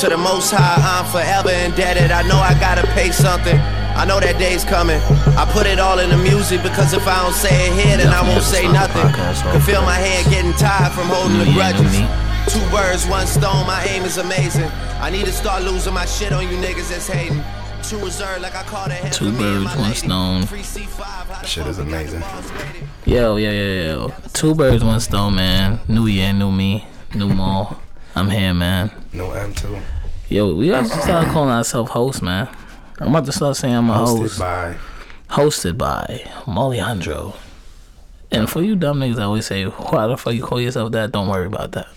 To the most high, I'm forever indebted. I know I gotta pay something. I know that day's coming. I put it all in the music because if I don't say it here, then I won't say nothing. Can feel my hand getting tired from holding the grudges. Two birds, one stone, my aim is amazing. I need to start losing my shit on you niggas that's hating. Two reserve, like I call that Two birds, one stone. Shit is amazing. Yo, yo, yo, yo. Two birds, one stone, man. New year, new me, new mall. I'm here, man. No M2. Yo, we got to start calling ourselves hosts, man. I'm about to start saying I'm a Hosted host. by. Hosted by Mollyandro. And for you dumb niggas that always say, why the fuck you call yourself that? Don't worry about that.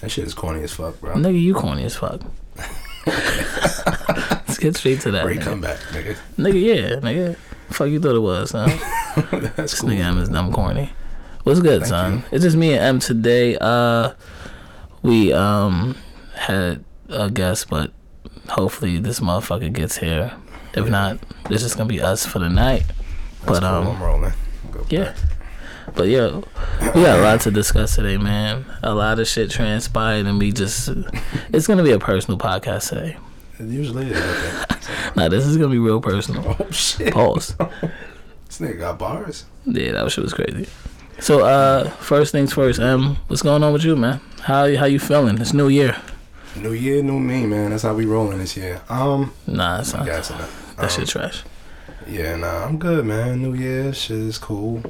That shit is corny as fuck, bro. Nigga, you corny as fuck. Let's get straight to that. Great nigga. comeback, nigga. Nigga, yeah, nigga. Fuck you thought it was, huh? That's This cool. nigga M is dumb corny. What's good, Thank son? you. It's just me and M today. Uh, we um had a guest, but hopefully this motherfucker gets here. If not, it's just gonna be us for the night. That's but cool. um, I'm rolling. Go yeah. back. But yeah, we got a lot to discuss today, man. A lot of shit transpired, and we just. It's gonna be a personal podcast today. It usually is. Okay. Nah, this is gonna be real personal. Oh shit. Pause. This nigga got bars. Yeah, that shit was crazy. So, uh, first things first, M, what's going on with you, man? How how you feeling? It's New Year. New year, new me, man. That's how we rolling this year. Um, Nah, son, guys, that. Um, shit trash. Yeah, nah, I'm good, man. New year, shit is cool.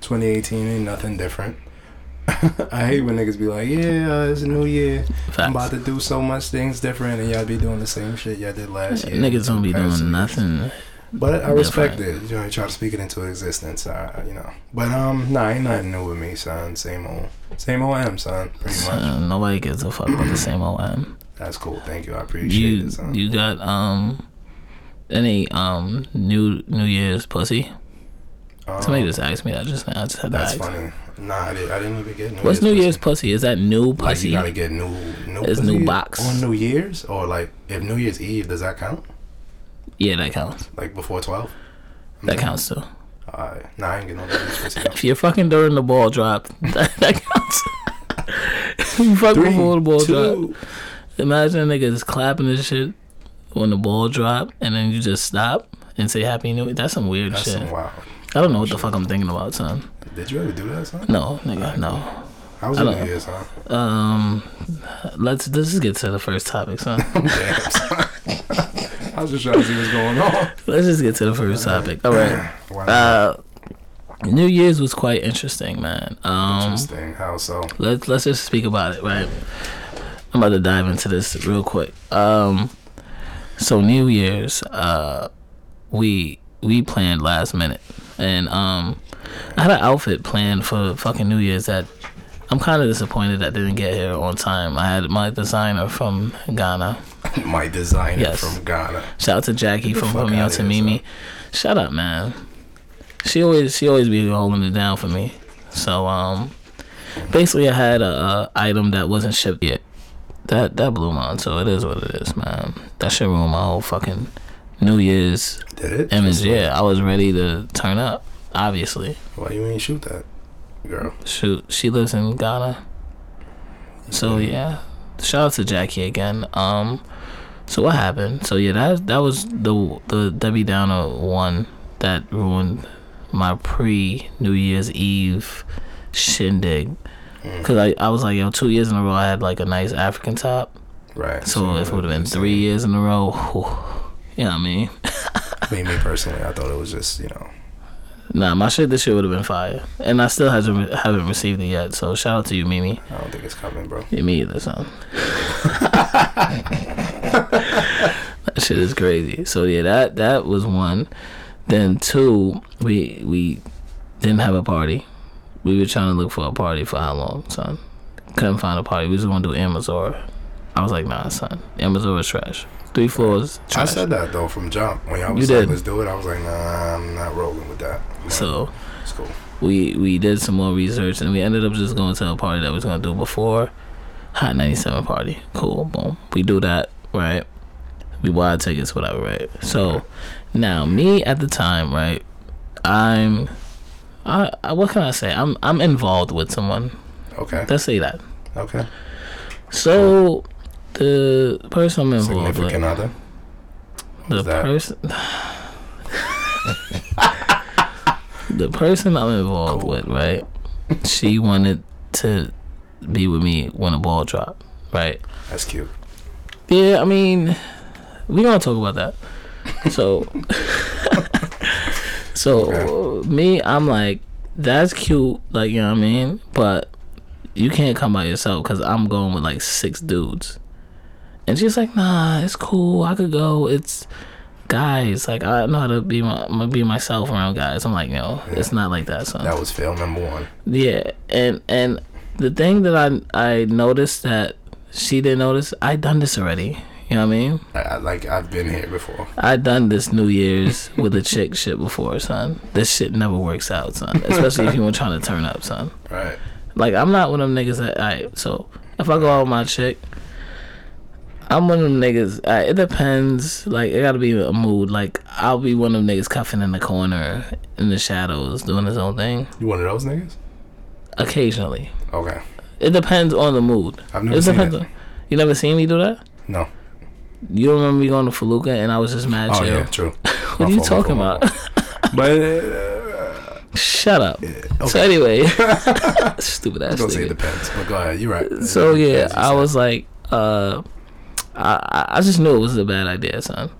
2018 ain't nothing different. I hate when niggas be like, yeah, uh, it's a new year. I'm about to do so much things different, and y'all be doing the same shit y'all did last year. Niggas don't be doing nothing. But I respect different. it. You know, you try to speak it into existence. I, you know. But um, nah, ain't nothing new with me, son. Same old, same old M, son. Pretty much. Uh, nobody gives a fuck about the same old M. That's cool. Thank you. I appreciate You it, son. you got um any um new New Year's pussy? Um, Somebody just asked me that just now. I just had to That's funny. Nah, I, did, I didn't even get New What's Year's New pussy. Year's pussy? Is that new Like pussy? you gotta get new, new. It's new box. on New Year's, or like if New Year's Eve does that count? Yeah, that counts. Like before twelve? That counts too. Alright, nah, I ain't getting no New Year's pussy. though. If you're fucking during the ball drop, that, that counts. you fuck Three, before the ball drop. two. Imagine niggas clapping this shit when the ball drop, and then you just stop and say Happy New Year. That's some weird That's shit. some wild. I don't know what the fuck I'm thinking about, son. Did you ever do that, son? No, nigga, no. How was I don't- Year's, huh? Um, let's let's just get to the first topic, son. Damn, son. I was just trying to see what's going on. let's just get to the first topic. All right. Uh, New Year's was quite interesting, man. Um, Interesting. How so? let's let's just speak about it, right? I'm about to dive into this real quick. Um, so New Year's, uh, we we planned last minute, and um, I had an outfit planned for fucking New Year's that I'm kind of disappointed that didn't get here on time. I had my designer from Ghana. My designer Yes. from Ghana. Shout out to Jackie from fuck putting me on outta to Mimi. Shut up, man. She always she always be holding it down for me. So um, basically I had a, a item that wasn't shipped yet. That that blew mine. So it is what it is, man. That shit ruined my whole fucking New Year's Did it? image. Yeah, I was ready to turn up. Obviously, Why you ain't shoot that, girl? shoot, she lives in Ghana. So yeah, shout out to Jackie again. Um, so what happened? So yeah, that that was the the Debbie Downer one that ruined my pre New Year's Eve shindig. Mm. Cause I, I was like yo two years in a row I had like a nice African top. Right. So if it would have been three years in a row, whew, you know what I mean? I mean, me personally, I thought it was just you know. Nah, my shit this shit would have been fire, and I still hasn't re- haven't received it yet. So shout out to you, Mimi. I don't think it's coming, bro. Yeah, me either, son. that shit is crazy. So yeah, that that was one. Then two, we we didn't have a party. We were trying to look for a party for how long, son? Couldn't find a party. We was gonna do Amazon. I was like, nah, son. Amazon is trash. Three floors, I said that though from jump when y'all You was like, did. "Let's do it." I was like, "Nah, I'm not rolling with that." So it's cool. we we did some more research and we ended up just going to a party that we was gonna do before Hot 97 party. Cool, boom. We do that, right? We buy tickets, whatever, right? So now me at the time, right? I'm, I, I what can I say? I'm I'm involved with someone. Okay. Let's say that. Okay. So the person I'm involved with, Significant other. the person, the person I'm involved Cool. with, right? She wanted to be with me when the ball dropped, right? That's cute. Yeah, I mean, we gonna talk about that. So, so me, I'm like, that's cute, like you know what I mean, but you can't come by yourself because I'm going with like six dudes, and she's like, nah, it's cool, I could go. It's guys, like I know how to be my, be myself around guys. I'm like, no, it's not like that, son. That was fail number one. Yeah, and and the thing that I I noticed that she didn't notice, I done this already. You know what I mean? I, I, like I've been here before. I done this New Year's with a chick shit before, son. This shit never works out, son. Especially if you were trying to turn up, son. Right. Like I'm not one of them niggas that I so if I go out with my chick, I'm one of them niggas. I, it depends. Like it gotta be a mood. Like I'll be one of them niggas cuffing in the corner in the shadows doing his own thing. You one of those niggas? Occasionally, Okay. it depends on the mood. I've never seen depends it. on- you never seen me do that? No. You don't remember me going to Faluka and I was just mad at you? Oh chill. yeah, true. what My are you fault, talking fault, about? But uh, Shut up. So okay. anyway, stupid ass don't say it depends. But go ahead. You're right. So yeah, I was like, uh, I I- just knew it was a bad idea, son.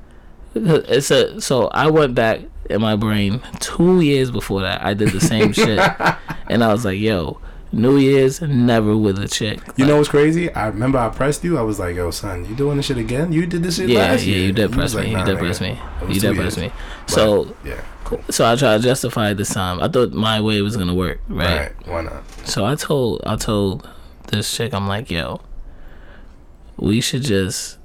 It's a so I went back in my brain two years before that. I did the same shit, and I was like, yo, New Year's never with a chick. You know what's crazy? I remember I pressed you. I was like, "Yo, son, you doing this shit again? You did this shit Yeah, last yeah, year." you did press me. like, you "Nah, did press me. You did press years." me. So yeah, cool. so I tried to justify it this time. I thought my way was gonna work, right? Right. Why not? So I told I told this chick, I'm like, yo, we should just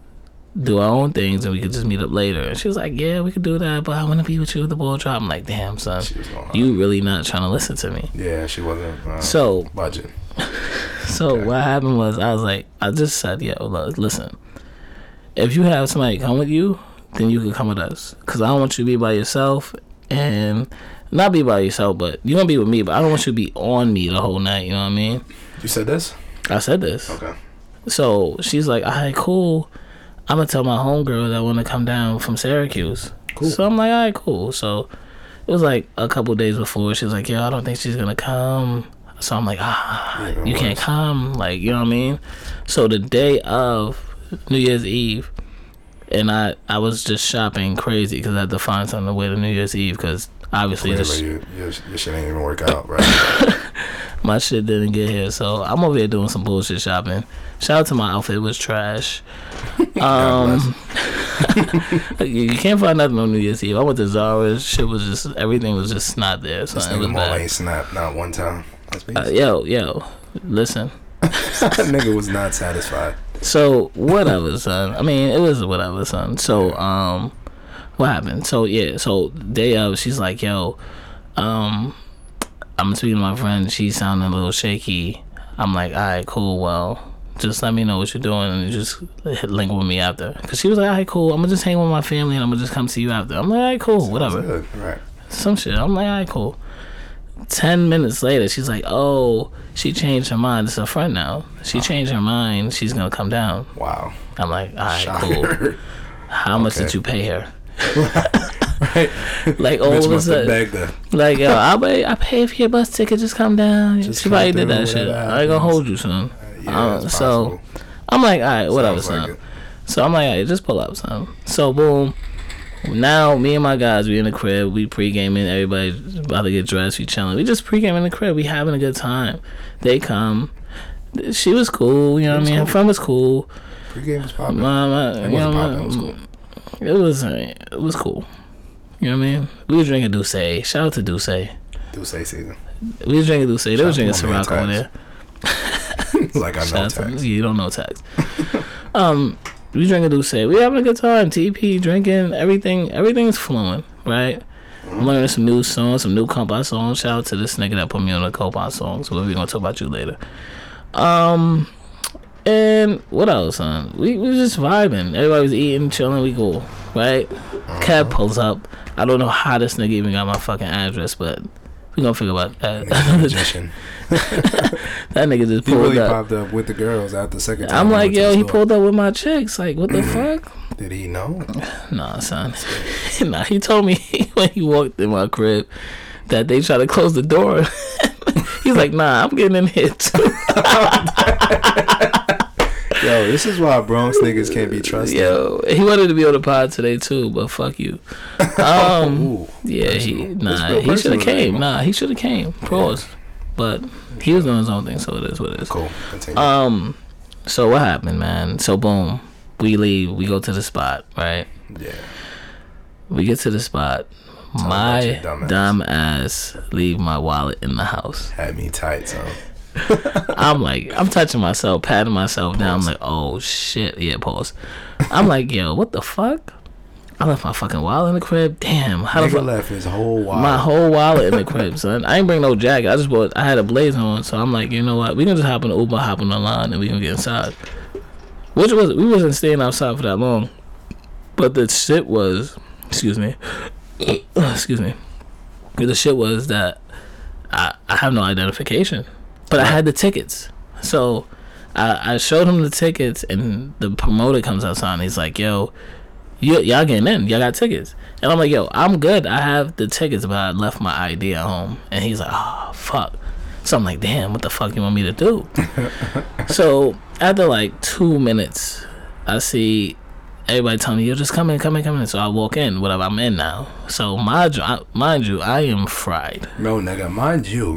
do our own things and we could just meet up later. And she was like, yeah, we could do that, but I want to be with you with the ball drop. I'm like, damn, son, She was going on. you really not trying to listen to me. Yeah, she wasn't. Uh, So budget. so Okay. what happened was I was like, I just said, yo, look, listen, if you have somebody come with you, then you can come with us, cause I don't want you to be by yourself and. Not be by yourself, but you're gonna be with me. But I don't want you to be on me the whole night. You know what I mean? You said this? I said this. Okay. So she's like, all right, cool. I'm gonna tell my homegirl that I want to come down from Syracuse. Cool. So I'm like, all right, cool. So it was like a couple days before. She was like, yo, I don't think she's gonna come. So I'm like, ah, Yeah, you can't come. Like, you know what I mean? So the day of New Year's Eve, and I I was just shopping crazy because I had to find something to wear to New Year's Eve because obviously Clearly, this, you, your, your shit ain't even work out, right? My shit didn't get here. So I'm over here doing some bullshit shopping. Shout out to my outfit, it was trash. Um, you can't find nothing on New Year's Eve. I went to Zara. Shit was just everything was just not there. So this nigga Mo ain't snapped not one time. Uh, yo, yo, listen. that nigga was not satisfied. So whatever, son. I mean, it was whatever, son. So um, what happened? So yeah, so day of, she's like, yo, um, I'm speaking to my friend. She's sounding a little shaky. I'm like, all right, cool. Well, just let me know what you're doing and just link with me after. Cause she was like, all right, cool. I'm gonna just hang with my family and I'm gonna just come see you after. I'm like, all right, cool, whatever Good. Right. some shit. I'm like, all right, cool. Ten minutes later, she's like, oh, she changed her mind. It's a friend now. She changed her mind. She's gonna come down. Wow. I'm like, all right, cool. Shocker. How much did you pay her? right. Like all of a sudden, like yo, I pay, I pay for your bus ticket. Just come down. Just she probably did that shit. whatever I ain't gonna hold you, son. Yeah, Uh, so. I'm like, all right, whatever, Sounds like son. it. So I'm like, all right, just pull up, son. So boom. Now me and my guys, we in the crib, we pre gaming. Everybody about to get dressed, we chilling. We just pre gaming in the crib. We having a good time. They come. She was cool, you know what I mean. Her cool. friend was cool. Pre-game was popping. My, my, It wasn't popping. It was cool. it was uh, it was cool. You know what I mean? We was drinking D'USSÉ. Shout out to D'USSÉ. We Do say season. was drinking D'USSÉ. They was drinking to my man Ciroc over there. like I know to- tax. You don't know tax. um, we drinking D'USSÉ. We having a good time. TP drinking. Everything. Everything's flowing. Right. I'm learning some new songs, some new compa songs. Shout out to this nigga that put me on the compa songs. But we gonna talk about you later. Um, and what else, son? We we was just vibing. Everybody was eating, chilling. We cool, right? Cab pulls up. I don't know how this nigga even got my fucking address, but We gonna figure about that. Nigga's a magician. that nigga just He pulled really up. popped up with the girls at the second time. I'm like, yo, he store. pulled up with my chicks. Like, what the mm-hmm. fuck? Did he know? Nah, son. nah, he told me when he walked in my crib that they tried to close the door. He's like, nah, I'm getting in here too. Yo, this is why Bronx niggas can't be trusted. Yo, he wanted to be on the pod today too, but fuck you. Um, Ooh, yeah, he nah, he should have came. Nah, he should have came. Pause. But he was doing his own thing, so it is what it is. Cool. Continue. Um, so what happened, man? So boom, we leave. We go to the spot, right? yeah. We get to the spot. your My dumb ass. dumb ass leave my wallet in the house. Had me tight, son. I'm like, I'm touching myself, patting myself down. I'm like, oh shit, yeah, pause. I'm like, yo, what the fuck? I left my fucking wallet in the crib. Damn, how the fuck? left his whole wallet. My whole wallet in the crib, son. I ain't bring no jacket. I just bought. I had a blazer on, so I'm like, you know what? We can just hop in the Uber, hop on the line, and we can get inside. Which was we wasn't staying outside for that long, but the shit was, excuse me, excuse me. The shit was that I I have no identification, but I had the tickets. So I I showed him the tickets, and the promoter comes outside, and he's like, yo. Y- y'all getting in? Y'all got tickets? And I'm like, yo, I'm good. I have the tickets, but I left my ID at home. And he's like, oh fuck. So I'm like, damn, what the fuck you want me to do? so after like two minutes, I see everybody telling me, yo, just come in, come in, come in. So I walk in, whatever. I'm in now. So mind you, I, mind you, I am fried. No, nigga, mind you,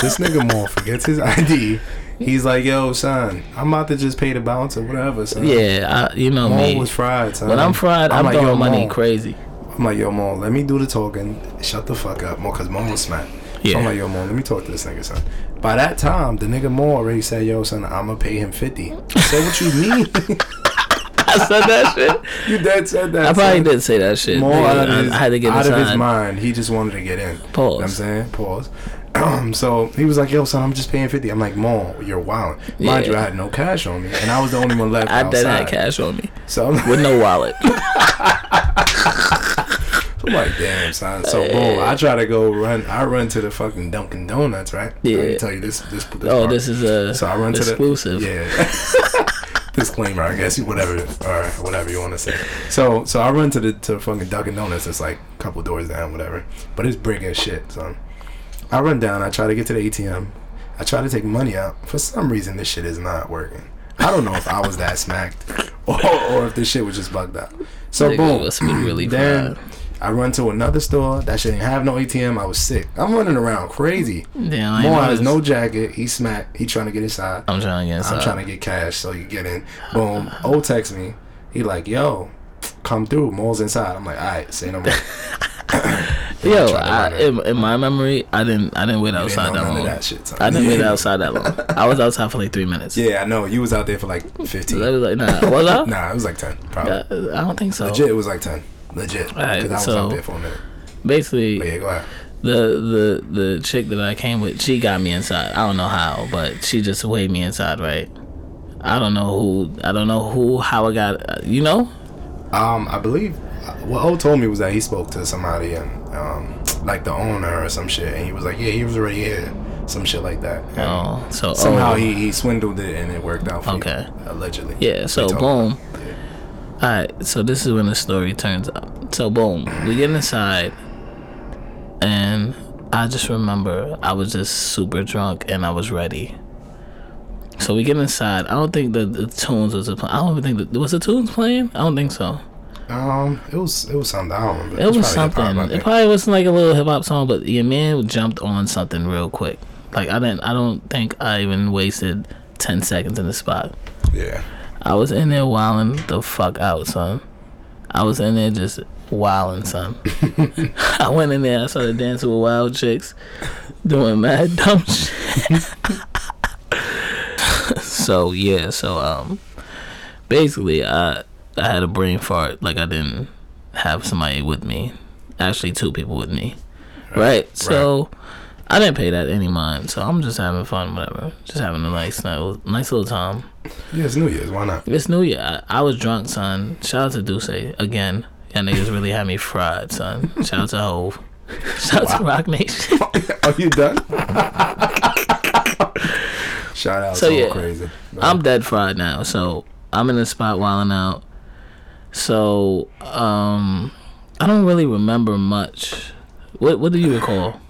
this nigga more forgets his ID. He's like, yo, son, I'm about to just pay the bounce or whatever, son. Yeah, I, you know Mo me. was fried, son. when I'm fried, I'm, like, throwing yo, money Mo. crazy. I'm like, yo, Mo, let me do the talking. Shut the fuck up, Mo, because Mo was smacked. Yeah. So I'm like, yo, Mo, let me talk to this nigga, son. By that time, the nigga Mo already said, yo, son, I'm gonna pay him 50. I said, what you mean? I said that shit. you dead said that. I probably son. did say that shit. Mo Nigga, out, of his, I had to get out of his mind. He just wanted to get in. You know what I'm saying? Pause. so he was like, yo, son, I'm just paying 50. I'm like, Mo, you're wild. Mind Yeah. you, I had no cash on me. And I was the only one left I outside. did had cash on me So like, with no wallet. I'm like, damn, son. So boom, I try to go run. I run to the fucking Dunkin' Donuts, right? Let me Yeah. tell you this. This. this oh, part. this is a So I run exclusive. to the exclusive. yeah. Disclaimer, I guess, whatever, or whatever you want to say. So, so I run to the to fucking Dunkin' Donuts. It's like a couple doors down, whatever. But it's big as shit, So, I run down. I try to get to the ATM. I try to take money out. For some reason, this shit is not working. I don't know if I was that smacked or, or if this shit was just bugged out. So boom, must been really fried. I run to another store that shit didn't have no ATM. I was sick. I'm running around crazy. Damn, I Mo has no jacket. He smacked. He trying to get inside. I'm trying to get inside. I'm trying to get cash so you get in. Boom. O text me. He like, yo, come through. Mo's inside. I'm like, all right, say no more. Yo, I, in, in my memory, I didn't. I didn't wait You didn't outside that long. that shit. I didn't wait outside that long. I was outside for like three minutes. Yeah, I know. You was out there for like fifteen. I 15. was like, nah, was I? Nah, it was like 10. Probably. Yeah, I don't think so. Legit, it was like 10. Legit. Alright, Because I was so- out there for a minute. Basically, But yeah, go ahead. the the the chick that I came with, she got me inside. I don't know how, but she just waved me inside, right? I don't know who. I don't know who. How I got. Uh, you know? Um, I believe what O told me was that he spoke to somebody and um, like the owner or some shit, and he was like, "Yeah, he was already here," some shit like that. And Oh, so somehow oh, he, he swindled it and it worked out for Okay. you, allegedly. Yeah. So They told me. boom. All right. So this is when the story turns up. So boom, we get inside, and I just remember I was just super drunk and I was ready. So we get inside. I don't think the, the tunes was playing. I don't even think that was the tunes playing. I don't think so. Um, it was it was something. I don't remember. It was probably hip-hop, something. It probably wasn't like a little hip hop song, but your man jumped on something real quick. Like I didn't. I don't think I even wasted ten seconds in the spot. yeah. I was in there wilding the fuck out, son. I was in there just wilding, son. I went in there. I started dancing with wild chicks, doing mad dumb shit. so yeah, so um, basically, I I had a brain fart. Like I didn't have somebody with me. Actually, two people with me. Right. So. I didn't pay that any mind, so I'm just having fun, whatever. Just having a nice, nice, nice little time. Yeah, it's New Year's. Why not? It's New Year. I, I was drunk, son. Shout out to D'USSÉ again. Y'all niggas really had me fried, son. Shout out to Hove. Shout out to Roc Nation. Are you done? Shout out So, so yeah. crazy. I'm dead fried now, so I'm in the spot wilding out. So um, I don't really remember much. What What do you recall?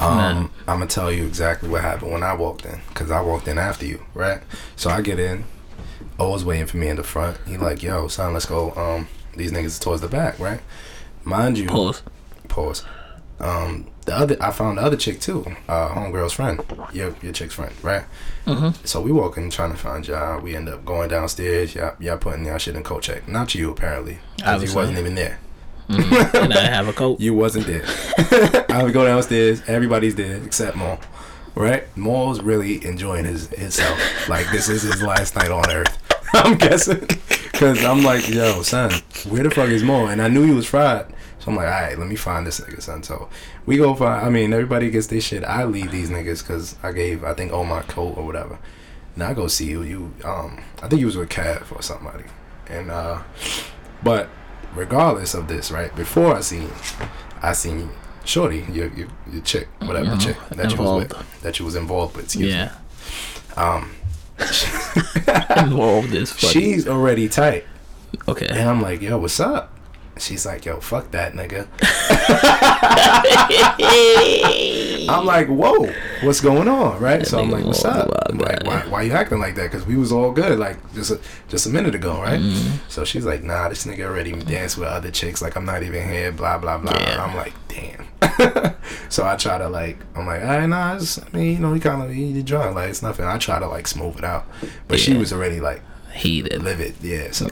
Um, I'm gonna tell you exactly what happened when I walked in, cause I walked in after you, right? So I get in. O was waiting for me in the front. He like, yo, son, let's go. Um, these niggas towards the back, right? Mind you, Pause. pause. Um, the other, I found the other chick too, uh, homegirl's friend, your your chick's friend, right? Mm-hmm. So we walk in trying to find y'all. We end up going downstairs. Y'all, y'all putting y'all shit in coat check. Not you apparently, cause Obviously. wasn't even there. Mhm. and I have a coat. You wasn't there. I would go downstairs. Everybody's there except Maul. Right? Maul's really enjoying his himself. Like this is his last night on Earth. I'm guessing. Cause I'm like, yo, son, where the fuck is Maul? And I knew he was fried. So I'm like, all right, let me find this nigga, son. So we go find. I mean, everybody gets their shit. I leave these niggas because I gave, I think, oh my coat or whatever. Now I go see you. You, um, I think you was with Cav or somebody. And uh, but regardless of this, right? Before I seen, I seen Shorty, your your, your chick, whatever the Mhm. chick that you was Involved. with, that you was involved with. Excuse Yeah, me. Um, involved is funny. she's already tight, okay. and I'm like, yo, what's up? She's like, yo, fuck that nigga. I'm like, whoa, what's going on, right? So I'm like, what's up? I'm like, why, why you acting like that? Because we was all good, like just a, just a minute ago, right? Mm-hmm. So she's like, nah, this nigga already danced with other chicks. Like I'm not even here. Blah blah blah. Yeah. I'm like, damn. so I try to like, I'm like, all right, nah, it's, I mean, you know, he kind of he drunk, like it's nothing. I try to like smooth it out, but she was already like Heated. livid. Yeah. So.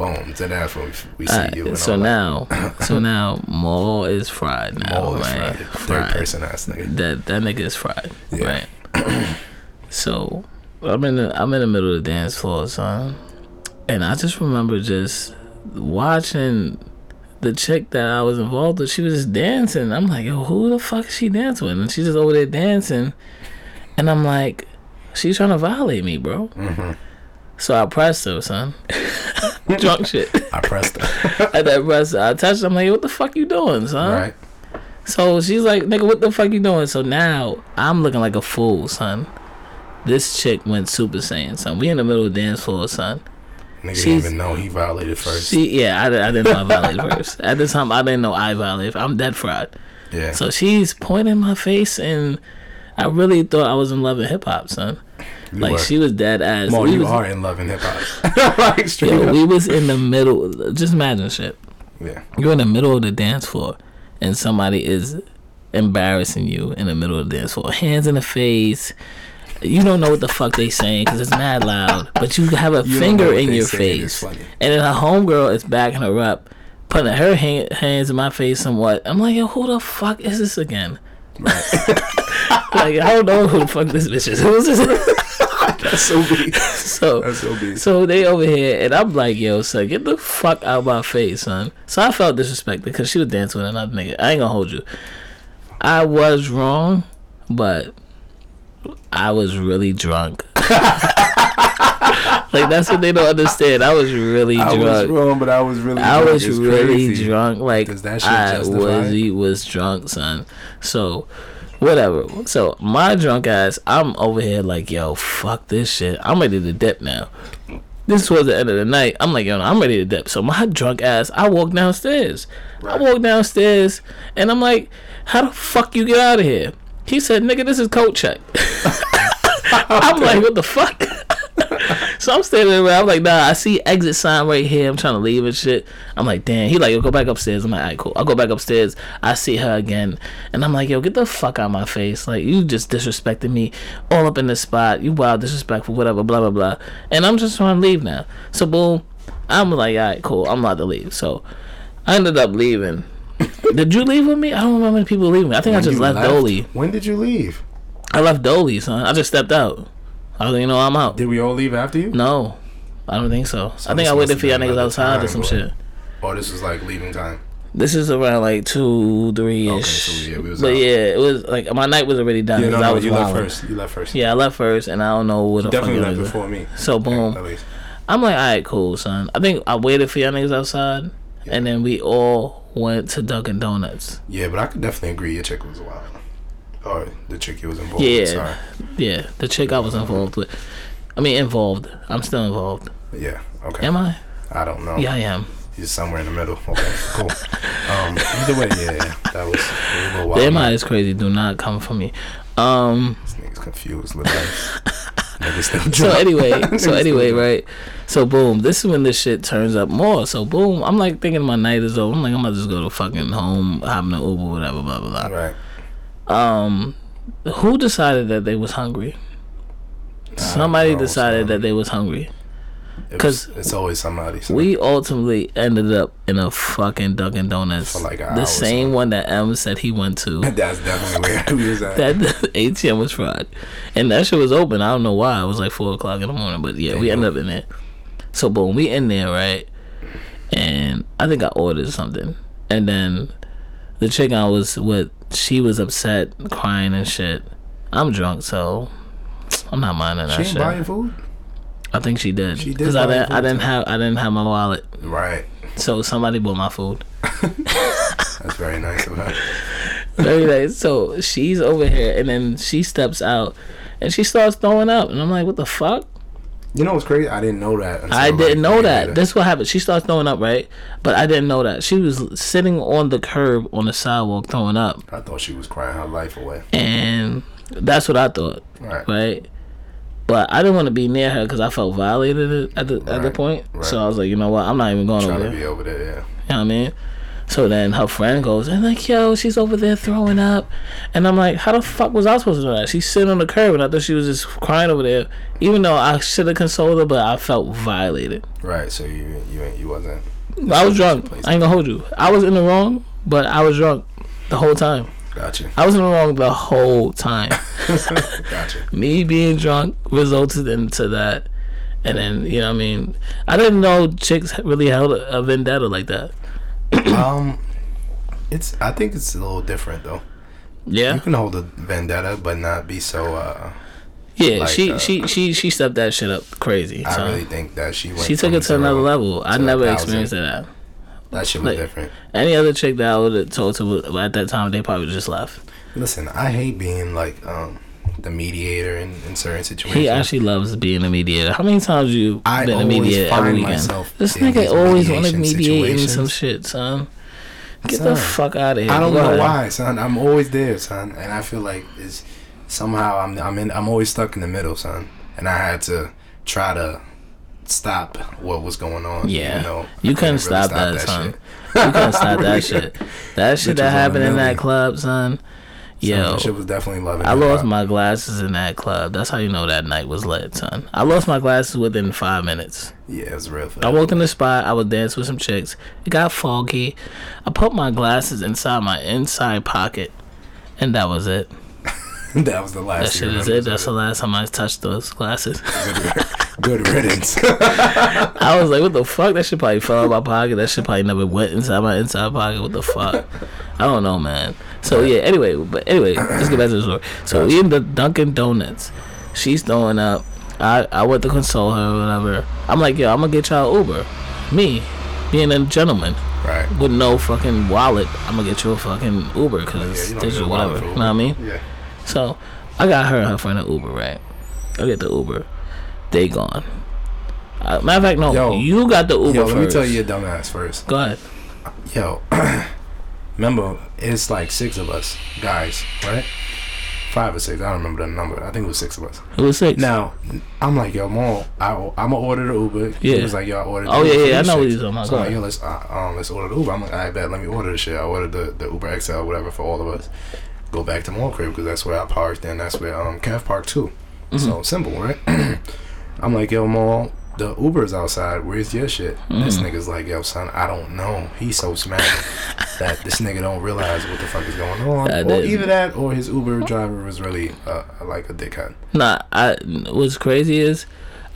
Boom. So that's when we, we see Alright, you. And So I'm now, so now, Maul is fried like, now, it's right? fried. Third person ass nigga. That that nigga is fried, Yeah. right? so I'm in the I'm in the middle of the dance floor, son, and I just remember just watching the chick that I was involved with. She was just dancing. I'm like, yo, who the fuck is she dancing with? And she's just over there dancing, and I'm like, she's trying to violate me, bro. Mm-hmm. So I pressed her, son. Drunk shit. I pressed her. At that press, I touched. her, I'm like, what the fuck you doing, son? right. So she's like, nigga, what the fuck you doing? So now I'm looking like a fool, son. This chick went Super Saiyan, son. We in the middle of the dance floor, son. Nigga She's- didn't even know he violated first. She, yeah, I, I didn't know I violated first. At this time, I didn't know I violated. I'm dead fried. yeah. So she's pointing my face, and I really thought I was in love with hip hop, son. You like were. she was dead ass. Mo, we you was, are in love and hip hop. like straight yo, up. we was in the middle. Just imagine shit. yeah. You're in the middle of the dance floor, and somebody is embarrassing you in the middle of the dance floor. Hands in the face. You don't know what the fuck they saying because it's mad loud, but you have a You finger in your face, and then her homegirl is backing her up, putting her hand, hands in my face somewhat. I'm like, yo, who the fuck is this again? like, I don't know who the fuck this bitch is. Who's this? That's so big. so, That's so big. so they over here, and I'm like, yo, son, get the fuck out my face, son. So I felt disrespected because she was dancing with another nigga. I ain't gonna hold you. I was wrong, but I was really drunk. like that's what they don't understand. I was really I was wrong, but I was really. I drunk. was It's really crazy. drunk. Like I was, it? was drunk, son. So, whatever. So my drunk ass, I'm over here like, yo, fuck this shit. I'm ready to dip now. This was the end of the night. I'm like, yo, no, I'm ready to dip. So my drunk ass, I walk downstairs. I walk downstairs, and I'm like, how the fuck you get out of here? He said, nigga, this is coat check. I'm like, what the fuck? So I'm standing there. I'm like, nah, I see exit sign right here. I'm trying to leave and shit. I'm like, damn. He like, yo, go back upstairs. I'm like, alright, cool. I'll go back upstairs. I see her again. And I'm like, yo, get the fuck out of my face. Like, you just disrespected me all up in this spot. You wild disrespectful, whatever, blah, blah, blah. And I'm just trying to leave now. So, boom. I'm like, alright, cool. I'm about to leave. So, I ended up leaving. Did you leave with me? I don't remember many people leaving. I think I just you left Dolly. When did you leave? I left Dolly, son. I just stepped out. I don't even know I'm out. Did we all leave after you? No, I don't think so. So I think I waited for y'all niggas another outside or some boy. shit. Oh, this was like leaving time. This is around like two, three ish. Okay, so yeah, we was but out. yeah, it was like my night was already done Yeah, because no, I was you left first. You left first. Yeah, I left first, and I don't know what the Definitely fuck left before me. So boom, At least. I'm like, all right, cool, son. I think I waited for y'all niggas outside, and then we all went to Dunkin' Donuts. Yeah, but I could definitely agree your chick was a wild. Or the chick you was involved Yeah. with. Sorry. Yeah, the chick I was involved with. I mean, involved. I'm still involved. Yeah. Okay. Am I? I don't know. Yeah, I am. He's somewhere in the middle. Okay. Cool. um. Either way, yeah, yeah. That was a little The wild. MI is crazy. Do not come for me. Um. This nigga's confused. Look like So anyway, so anyway, right? So boom, this is when this shit turns up more. So boom, I'm like thinking my night is over. I'm like, I'm about to just go to fucking home, hop in the Uber, whatever, blah blah blah. Right. Um, who decided that they was hungry? Somebody know, decided that they was hungry. Because was- it's always somebody. So. We ultimately ended up in a fucking Dunkin' Donuts, For like an the same one that M said he went to. That's definitely where we was at. that ATM was fried, and that shit was open. I don't know why. It was like four o'clock in the morning, but yeah, we Damn. ended up in there. So boom, we in there right, and I think I ordered something, and then the chick I was with, she was upset, crying and shit. I'm drunk, so I'm not minding that she ain't shit. buying food. I think she did She did because I buy didn't. I didn't have. I didn't have my wallet, Right. so somebody bought my food. That's very nice of her. Very nice. So she's over here, and then she steps out, and she starts throwing up, and I'm like, "What the fuck?" You know what's crazy? I didn't know that. I didn't know later. that. That's what happened. She starts throwing up, right? But I didn't know that she was sitting on the curb on the sidewalk throwing up, I thought she was crying her life away. and that's what I thought, Right. right? But I didn't want to be near her because I felt violated at the at the point. right. So I was like, you know what? I'm not even going over Trying there. to be over there. Yeah. You know what I mean? So then her friend goes and like, yo, she's over there throwing up, and I'm like, how the fuck was I supposed to know that? She's sitting on the curb, and I thought she was just crying over there, even though I should have consoled her, but I felt violated. Right. So you you ain't you wasn't. I was drunk. I ain't gonna hold you. I was in the wrong, but I was drunk the whole time. Gotcha. I was in the wrong the whole time. Gotcha. Me being drunk resulted into that. And then, you know what I mean? I didn't know chicks really held a vendetta like that. um, it's. I think it's a little different though. Yeah. You can hold a vendetta, but not be so. uh Yeah, like, she, uh, she she she stepped that shit up crazy. I so. really think that she went. she took it to another level. I to a never experienced that. That shit was like- different. Any other chick that I would have told to at that time, they probably just left. Listen, I hate being like um the mediator in, in certain situations. He actually loves being a mediator. How many times you I been a mediator every weekend? This nigga always want to mediate in some shit, son. Get Son, the fuck out of here. I don't Go know ahead. why, son. I'm always there, son, and I feel like it's somehow I'm I'm in I'm always stuck in the middle, son, and I had to try to stop what was going on. Yeah. you know, You couldn't really stop that, son. shit. You couldn't stop that shit. That shit that was on a happened in that club, son. Yo, that shit was definitely loving. I lost my glasses in that club. That's how you know that night was lit, son. I lost my glasses within five minutes. Yeah, it was real. For I walked in the spot. I was dancing with some chicks. It got foggy. I put my glasses inside my inside pocket, and that was it. that was the last. That shit is it. That's the last time I touched those glasses. Good riddance. I was like, what the fuck? That shit probably fell out my pocket. That shit probably never went inside my inside pocket. What the fuck? I don't know, man. So yeah. Anyway, but anyway, let's get back to the story. So we in the Dunkin' Donuts. She's throwing up. I I went to console her or whatever. I'm like, yo, I'm gonna get y'all Uber. Me, being a gentleman right. with no fucking wallet, I'm gonna get you a fucking Uber because Yeah, it's digital, whatever. You know what I mean? Yeah. So I got her and her friend an Uber, right? I get the Uber. They gone. Uh, matter of fact, no, Yo. you got the Uber Yo, first. let me tell you a dumbass first. Go ahead. Yo, remember it's like six of us guys, right? Five or six. I don't remember the number. I think it was six of us. It was six. Now, I'm like, yo, Mo, I, I'm gonna order the Uber. Yeah. He was like, yo, I ordered. Oh, yeah, yeah, I know what you're talking about. So I'm like, yo, let's uh, um, let's order the Uber. I'm like, I bet, let me order the shit. I ordered the, the Uber XL, whatever, for all of us. Go back to Mall Crib because that's where I parked, and that's where um Calf Park too. Mm-hmm. So simple, right? I'm like, yo, Mall, the Uber's outside. Where's your shit? This Mm-hmm. nigga's like, yo, son, I don't know. He's so smashed that this nigga don't realize what the fuck is going on. I or didn't. either that, or his Uber driver was really uh, like a dickhead. Nah, I. What's crazy is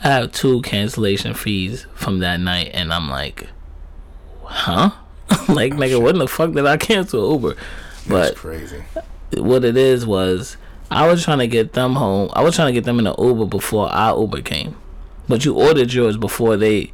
I have two cancellation fees from that night, and I'm like, huh? like, nigga, when the fuck did I cancel Uber? That's But crazy. what it is was I was trying to get them home. I was trying to get them in an Uber before our Uber came. But you ordered yours before they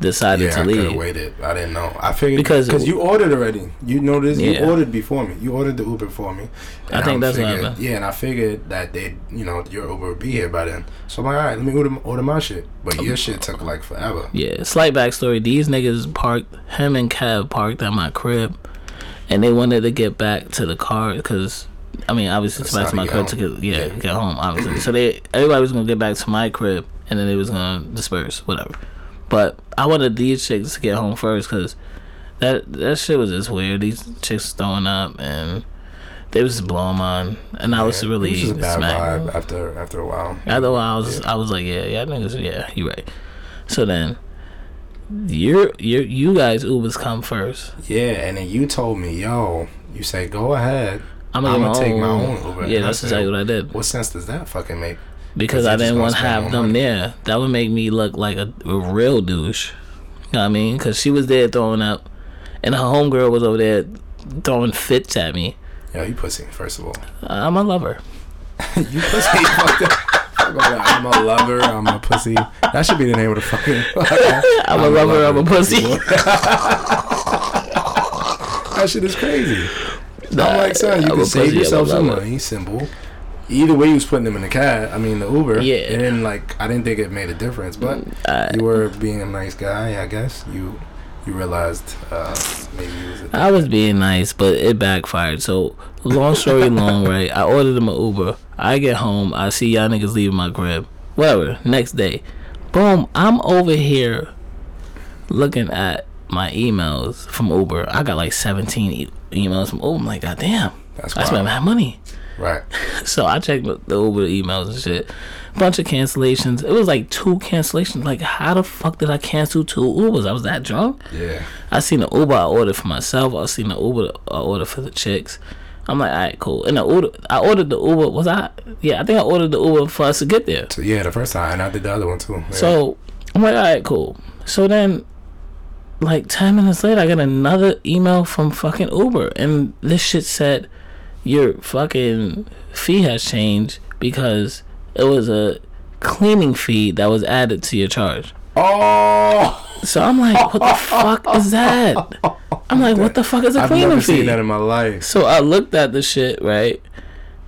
decided Yeah, to I leave. waited. I didn't know. I figured Because- because you ordered already. You noticed Yeah. you ordered before me. You ordered the Uber for me. I think that's what happened. Yeah, and I figured that they, you know, your Uber would be here by then. So I'm like, all right, let me order, order my shit. But your shit took like forever. Yeah, slight backstory. These niggas parked, him and Kev parked at my crib, and they wanted to get back to the car because, I mean, obviously, That's to back to my crib to get, yeah, Yeah. get home, obviously. so they, everybody was gonna get back to my crib, and then they was gonna disperse, whatever. But I wanted these chicks to get home first because that that shit was just weird. These chicks throwing up and they was just blowing mine, and I was really was bad smacking. vibe after after a while. After a while, I was I was like, yeah, yeah, niggas, yeah, you right. So then, your your you guys Ubers come first. Yeah, and then you told me, yo, you say go ahead. I'm I'ma gonna, take my own Uber. Yeah, that's said, exactly what I did What sense does that fucking make? Because 'cause I didn't want to have them money. there. That would make me look like a, a real douche. You know what I mean? Because she was there throwing up, and her homegirl was over there throwing fits at me. Yo, you pussy, first of all. Uh, I'm a lover. you pussy. fucked up. Fuck all that. I'm a lover. I'm a pussy. That should be the name of the fucking. I'm, a lover. I'm a pussy. that shit is crazy. I'm like, son, you I'm can save I'm yourself some money. Simple. Either way, you was putting them in the cab. I mean, the Uber. Yeah. And then, like, I didn't think it made a difference, but I- you were being a nice guy, I guess. You you realized uh, maybe you was a I was being nice, but it backfired. So, long story long, right? I ordered him an Uber. I get home, I see y'all niggas leaving my crib. Whatever. Next day, boom, I'm over here looking at my emails from Uber. I got like 17 e- emails from Uber. I'm like, God damn, That's I spent wild. mad money. Right. So I checked the Uber emails and shit. Bunch of cancellations. It was like two cancellations. Like, how the fuck did I cancel two Ubers? I was that drunk. Yeah. I seen the Uber I ordered for myself. I seen the Uber I ordered for the chicks. I'm like, all right, cool. And the order, I ordered the Uber. Was I? Yeah, I think I ordered the Uber for us to get there. So yeah, the first time, and I did the other one too. Yeah. So I'm like, all right, cool. So then, like ten minutes later, I got another email from fucking Uber, and this shit said your fucking fee has changed because it was a cleaning fee that was added to your charge. oh, So I'm like, what the fuck is that? I'm like, what the fuck is a I've cleaning never fee? seen that in my life. So I looked at the shit, right?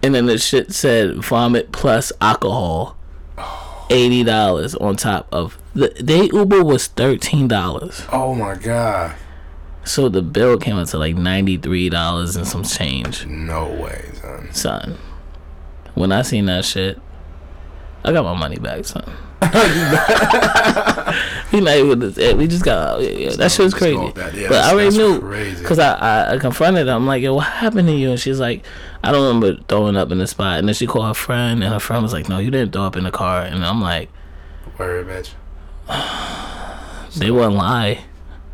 And then the shit said vomit plus alcohol. Eighty dollars on top of the They Uber was thirteen dollars. Oh my god. So the bill came out to like ninety three dollars and some change. No way, son. Son. When I seen that shit, I got my money back, son. we not even this. We just got yeah, yeah, that shit was crazy. that. Yeah, but I already knew because I, I I confronted her. I'm like, yo, what happened to you? And she's like, I don't remember throwing up in the spot. And then she called her friend, and her friend was like, no, you didn't throw up in the car. And I'm like, Word, bitch. they wouldn't lie.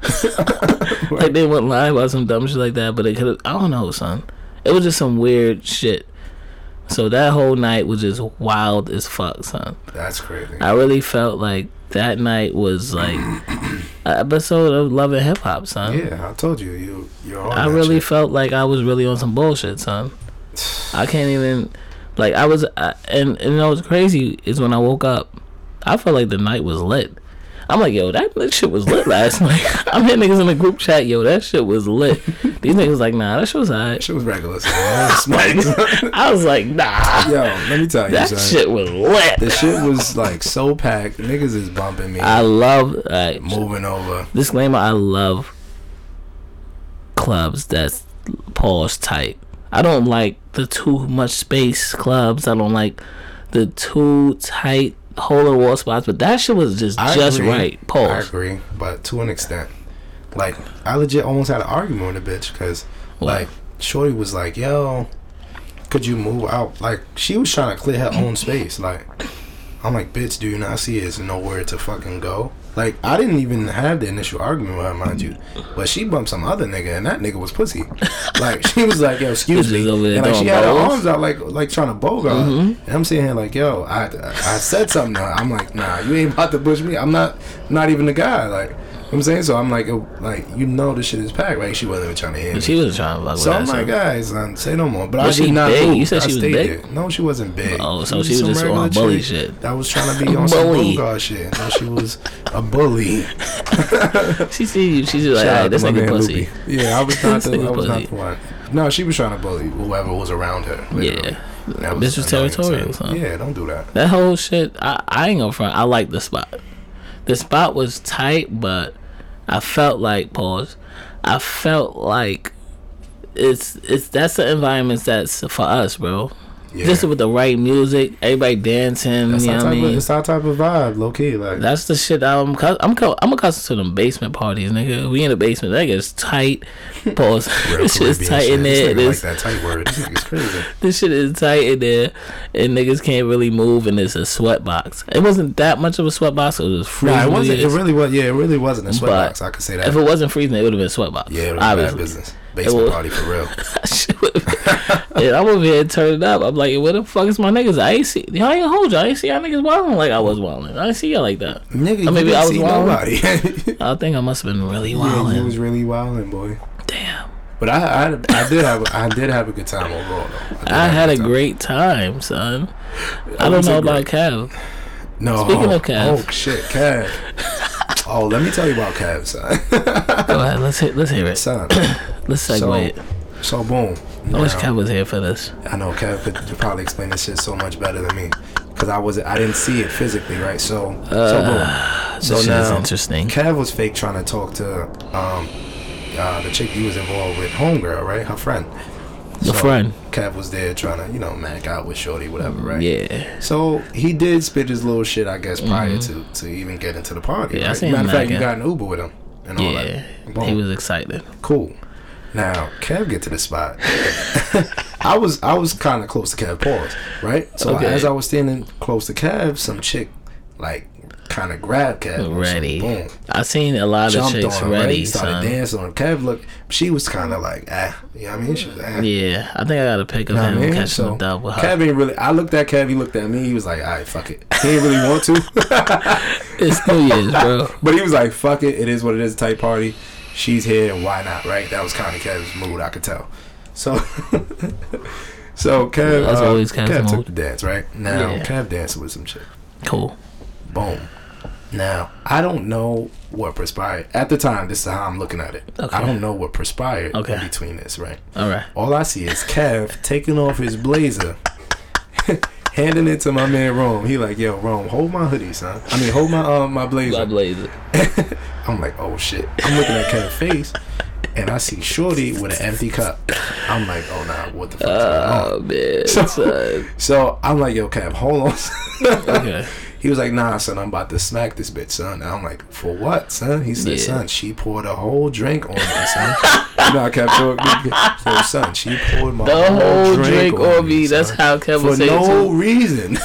like they wouldn't lie about some dumb shit like that. But they could have. I don't know, son. It was just some weird shit. So that whole night was just wild as fuck, son. That's crazy. I really felt like that night was like an episode of Love and Hip Hop, son. Yeah, I told you, you you're I really shit. felt like I was really on some bullshit, son. I can't even like I was, I, and and you know what's crazy is when I woke up, I felt like the night was lit. I'm like, yo, that, that shit was lit last night. I'm hitting niggas in the group chat, yo, that shit was lit. These niggas like, nah, that shit was alright. Shit was regular. son. That was smart. I was like, nah, Yo, let me tell you, that son. shit was lit. The shit was like so packed. Niggas is bumping me, I love, like, moving over. disclaimer i love clubs that's pause tight i don't like the too much space clubs i don't like the too tight hole in wall spots but that shit was just I just agree. right I agree, but to an extent. Like, I legit almost had an argument with a bitch because, like, Shorty was like, yo, could you move out? Like, she was trying to clear her own space. Like, I'm like, bitch, do you not see there's nowhere to fucking go? Like, I didn't even have the initial argument with her, mind you. But she bumped some other nigga, and that nigga was pussy. Like, she was like, yo, excuse me. And, like, she had her arms out, like, like trying to bogart. Mm-hmm. And I'm sitting here like, yo, I, I said something. to her. I'm like, nah, you ain't about to push me. I'm not, not even the guy. Like, I'm saying so. I'm like, oh, like you know, this shit is packed. Right? She wasn't even trying to hear me. She was trying to fuck with So I'm that. like, guys, son, say no more. But Was I did she not big? move. You said I she was stayed big? there. No, she wasn't big. Oh, so was she was just on bully shit. That was trying to be on some Bully. Shit. No, she was a bully. she see you. She's just like, Shout hey, out this to my nigga pussy. Loopy. Yeah, I was not This the, I was not the one. No, she was trying to bully whoever was around her. literally. Yeah. That Bitch was territorial, son. Yeah, don't do that. That whole shit, I, I ain't gonna front. I like the spot. The spot was tight, but I felt like pause. I felt like it's it's that's the environment that's for us, bro. Yeah. Just with the right music, everybody dancing. That's you know what I mean? of, it's our type of vibe, low key. Like That's the shit I'm I'm I'm accustomed to them basement parties, nigga. We in the basement, that gets tight. Pause. this shit's tight shit. in there. This, like that tight word. This crazy. this shit is tight in there, and niggas can't really move, and it's a sweat box. It wasn't that much of a sweat box. It was freezing. Nah, it wasn't. It really was. Yeah, it really wasn't a sweat But box. I could say that. If it wasn't freezing, it would have been sweat box. yeah, it bad obviously. business. Basement party for real. Shit would've been- and I'm over here turning up. I'm like, where the fuck is my niggas? I ain't see. Y'all ain't hold y'all. I ain't see y'all niggas wilding like I was wilding. I ain't see y'all like that. Nigga, Or maybe you I was wilding. I think I must have been really wilding. yeah, you was really wilding, boy. Damn. But I, I, I did have, I did have a good time overall. Though. did I had a time. great time, son. I I don't know about Kev. No. Speaking of oh, Cav. Oh shit, Cav. Oh, let me tell you about Cav, son. Go ahead. Let's hit. Let's hear it. son. Let's segue So, it. so boom. I wish Kev was here for this. I know Kev could probably explain this shit so much better than me, cause I was I didn't see it physically, right? So, so boom. So this shit is now, interesting. Kev was fake trying to talk to um uh, the chick he was involved with, homegirl, right? Her friend. The friend. Kev was there trying to, you know, mac out with Shorty, whatever, right? Yeah. So he did spit his little shit, I guess, prior to to even get into the party. Mm-hmm. Yeah, I right? seen Matter of fact, you got an Uber with him and all Yeah. that. Boom. He was excited. cool. Now Kev get to the spot. I was I was kind of close to Kev. Pause. Right. So Okay. as I was standing close to Kev, some chick like kind of grabbed Kev. Ready. Boom. I seen a lot of Jumped chicks on ready, He started son. dancing on. Kev looked. She was kind of like ah. You know what I mean? She was ah. Yeah, I think I got a pic of You know him I mean? catching So the with her. Kev ain't really. I looked at Kev. He looked at me. He was like, "All right, fuck it." He didn't really want to, It's New Year's, bro. but he was like, "Fuck it. It is what it is." Type party. She's here. Why not? Right? That was kind of Kev's mood. I could tell. So, so Kev. That's uh, always Kev took the dance. Right now, Yeah. Kev dancing with some chick. Cool. Boom. Now, I don't know what perspired at the time. This is how I'm looking at it. Okay. I don't know what perspired Okay. in between this. Right. All right. All I see is Kev taking off his blazer, handing it to my man Rome. He like, yo, Rome, hold my hoodie, son. I mean, hold my um my blazer. My blazer. I'm like, oh shit. I'm looking at Kev's face, and I see Shorty with an empty cup. I'm like, oh nah, what the fuck? Oh man. So- so I'm like, yo, Kev, hold on. Okay. He was like, nah, son, I'm about to smack this bitch, son. And I'm like, for what, son? He said, Yeah. son, she poured a whole drink on me, son. you know, I kept talking. Yo, son, she poured my The whole drink on me. son, That's how Kevin for said no too. reason.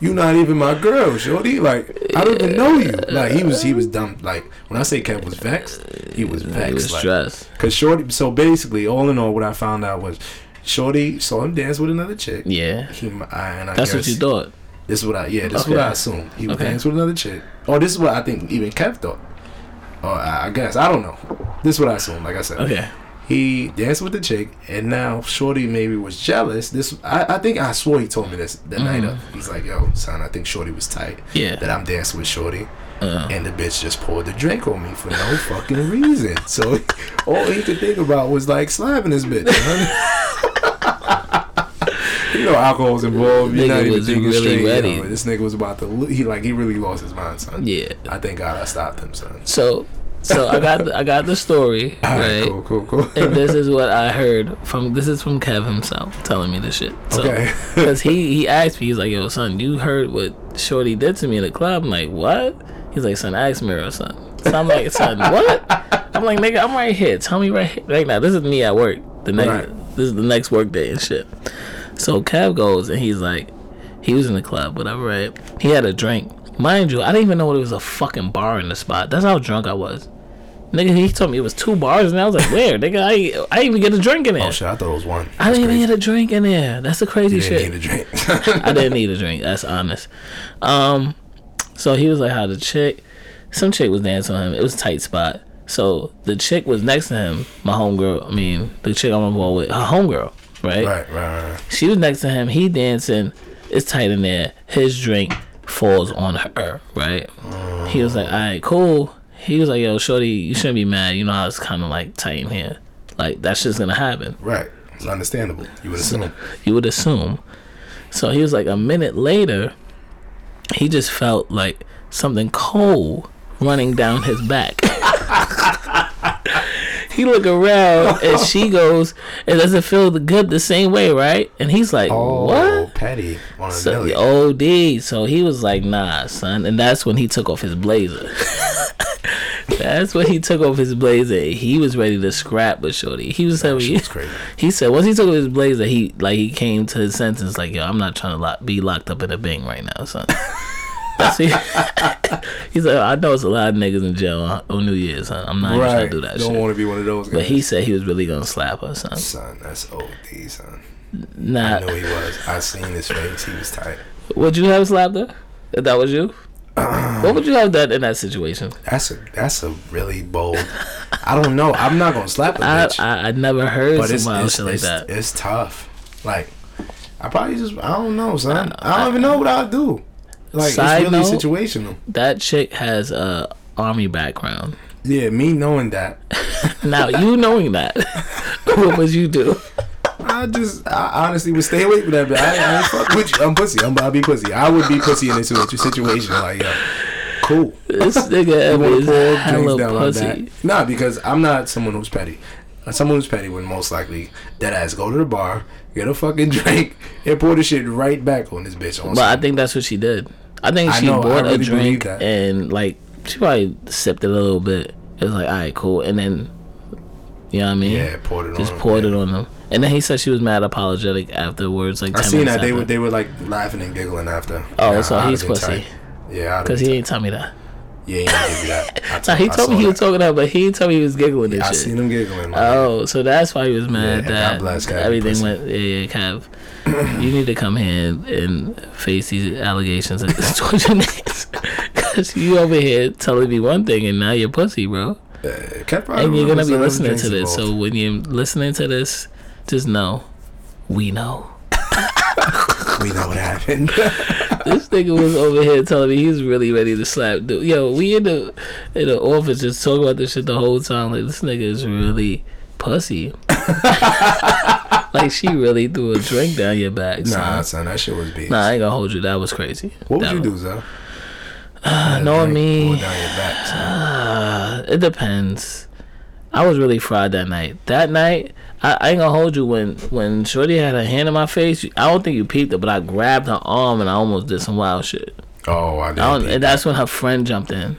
you not even my girl, shorty. Like I don't even know you. Like he was, he was dumb. Like when I say Kev was vexed, he was vexed. He was like, stressed. Cause shorty. So basically, all in all, what I found out was, shorty saw him dance with another chick. Yeah. He, I, and I That's guess, what you thought. this is what I yeah. This is what I assumed. He was Okay. dancing with another chick. Or this is what I think even Kev thought. Or I, I guess I don't know. This is what I assumed. Like I said, Okay. he danced with the chick, and now Shorty maybe was jealous. This I, I think I swore he told me this the night of. He's like, "Yo, son, I think Shorty was tight. Mm-hmm. Yeah. that I'm dancing with Shorty." Uh, And the bitch just poured the drink on me for no fucking reason. So all he could think about was like slapping this bitch. you know, alcohol's involved. You're not even was thinking really straight. you know, this nigga was about to. lo- He like he really lost his mind, son. yeah. I thank God I stopped him, son. So, so I got the, I got the story All right, right. cool, cool, cool. and this is what I heard from this is from Kev himself telling me this shit. So, Okay. Because he he asked me, he's like, "Yo, son, you heard what Shorty did to me in the club?" I'm like, "What?" He's like, "Son, ask Miro, son." So I'm like, "Son, what?" I'm like, "Nigga, I'm right here. Tell me right here, right now. This is me at work. The next Right. this is the next work day and shit." So Kev goes and he's like, he was in the club, whatever, right? He had a drink. Mind you, I didn't even know it was a fucking bar in the spot. That's how drunk I was. Nigga, he told me it was two bars, and I was like, "Where, nigga? I I didn't even get a drink in there. oh shit, I thought it was one. I didn't even get a drink in there. That's the crazy You shit. didn't need a drink. I didn't need a drink. That's honest. Um, so he was like, "How the chick some chick was dancing on him. It was a tight spot. So the chick was next to him, my homegirl. I mean, the chick I'm involved with, her homegirl, right? Right, right, right. She was next to him. He dancing. It's tight in there. His drink falls on her, right? He was like, all right, cool. He was like, yo, shorty, you shouldn't be mad. You know how it's kind of like tight in here. Like, that's just going to happen. Right. It's understandable. You would assume. You would assume. So he was like, a minute later, he just felt like something cold running down his back. he look around and she goes, it doesn't feel good the same way, right? And he's like, Oh, what? petty on So. OD. So he was like, nah, son. And that's when he took off his blazer. that's when he took off his blazer. He was ready to scrap with Shorty. He was telling me, he said once he took off his blazer, he like he came to his sentence like, yo, I'm not trying to lock, be locked up in a bing right now, son. That's he, said, I know it's a lot of niggas in jail on, on New Year's, son. I'm not even trying to do that Don't shit. want to be one of those guys. But he said he was really gonna slap us, son. Son, that's OD, son. Nah, I know he was. I seen his face. He was tight. would you have slapped her? If that was you? what would you have done in that situation? That's a that's a really bold. I don't know. I'm not gonna slap a I, bitch, I I never heard but it's it's, like it's, that. it's tough. Like I probably just I don't know, son. I don't even know what I'd do. Like Side it's really note- situational. That chick has a army background. Yeah, me knowing that, Now you knowing that, what would you do? I just I honestly would stay away from that. But I, I ain't fuck with you. I'm pussy. I'm about to be pussy. I would be pussy in this situation. Like yo, cool. This nigga wanna is pour drinks hella down like that? pussy. Nah, because I'm not someone who's petty. Uh, Someone who's petty would most likely dead ass go to the bar, get a fucking drink, and pour the shit right back on this bitch. On But I think that's what she did. I think I she know, I bought really a drink and like she probably sipped it a little bit. It was like, all right, cool, and then you know what I mean? yeah, poured it Just on. poured yeah. it on them. And then he said she was mad apologetic afterwards, like I 10 seen that they were they were like laughing and giggling after. Oh, Yeah, so he's pussy. tight. Yeah, Cause he ain't tell me that. yeah, he didn't give you that. Told- he told me he was talking that, but he didn't tell me he was giggling shit. I shit. seen him giggling. man. Oh, so that's why he was mad Yeah, God that bless Kev, everything went. Yeah, yeah, Kev. you need to come here and, and face these allegations towards your names. Cause you over here telling me one thing and now you're pussy, bro. Uh, And you're gonna be listening to this. involved. So when you're listening to this, just know, we know. we know what happened. This nigga was over here telling me he's really ready to slap dude. Yo, we in the in the office just talking about this shit the whole time. Like this nigga is really pussy. like she really threw a drink down your back. nah, son. son, that shit was beast. Nah, I ain't gonna hold you. That was crazy. what would you was- do, Zell? Uh, knowing me, down your back, son. uh, it depends. I was really fried that night. That night, I, I ain't gonna hold you. When when Shorty had her hand in my face, I don't think you peeped it, but I grabbed her arm and I almost did some wild shit. Oh, I didn't. and that's when her friend jumped in.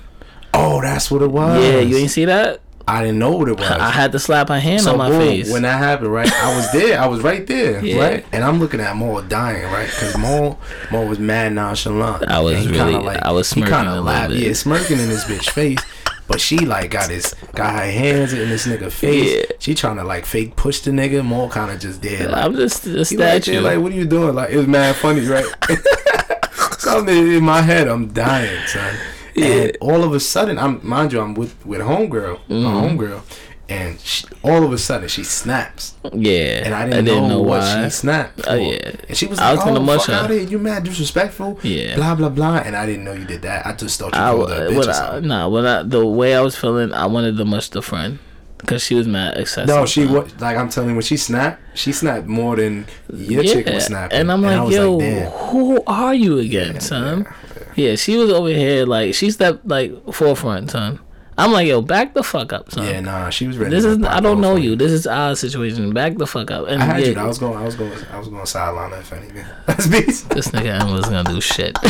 Oh, that's what it was. Yeah, you ain't see that? I didn't know what it was. I had to slap her hand so on my boom, face. when that happened, right? I was there. I was right there, Yeah. right? And I'm looking at Mo dying, right? Because Mo, Mo was mad nonchalant. I was really- kinda I was he smirking kinda a laughed- Yeah, smirking in this bitch face. But she like got his got her hands in this nigga face. Yeah. She trying to like fake push the nigga. Mo kind of just dead. Like, I'm just a he like, statue. like, what are you doing? Like, it's mad funny, right? Something in my head, I'm dying, son. And all of a sudden, I'm mind you, I'm with with homegirl, my Mm-hmm. homegirl, and she, all of a sudden she snaps, yeah, and I didn't, know, what why. she snapped. Oh, for. yeah. and she was I like, was gonna "Oh, mush fuck out here! You mad disrespectful? Yeah. blah blah blah." And I didn't know you did that. I just thought you I, called her a bitch I, nah, when I, the way I was feeling, I wanted to mush the friend because she was mad excessive. No, she was like I'm telling you, when she snapped, she snapped more than your chick was snapping. And I'm I like, was yo, damn. who are you again, son? Yeah, she was over here like she stepped like forefront, son. I'm like, yo, back the fuck up, son. Yeah, nah, she was ready. this is I don't know you. This is our situation. Back the fuck up. And I had yeah, you. I was going. I was going. I was going to sideline her if anything. That's beast. this nigga was gonna do shit.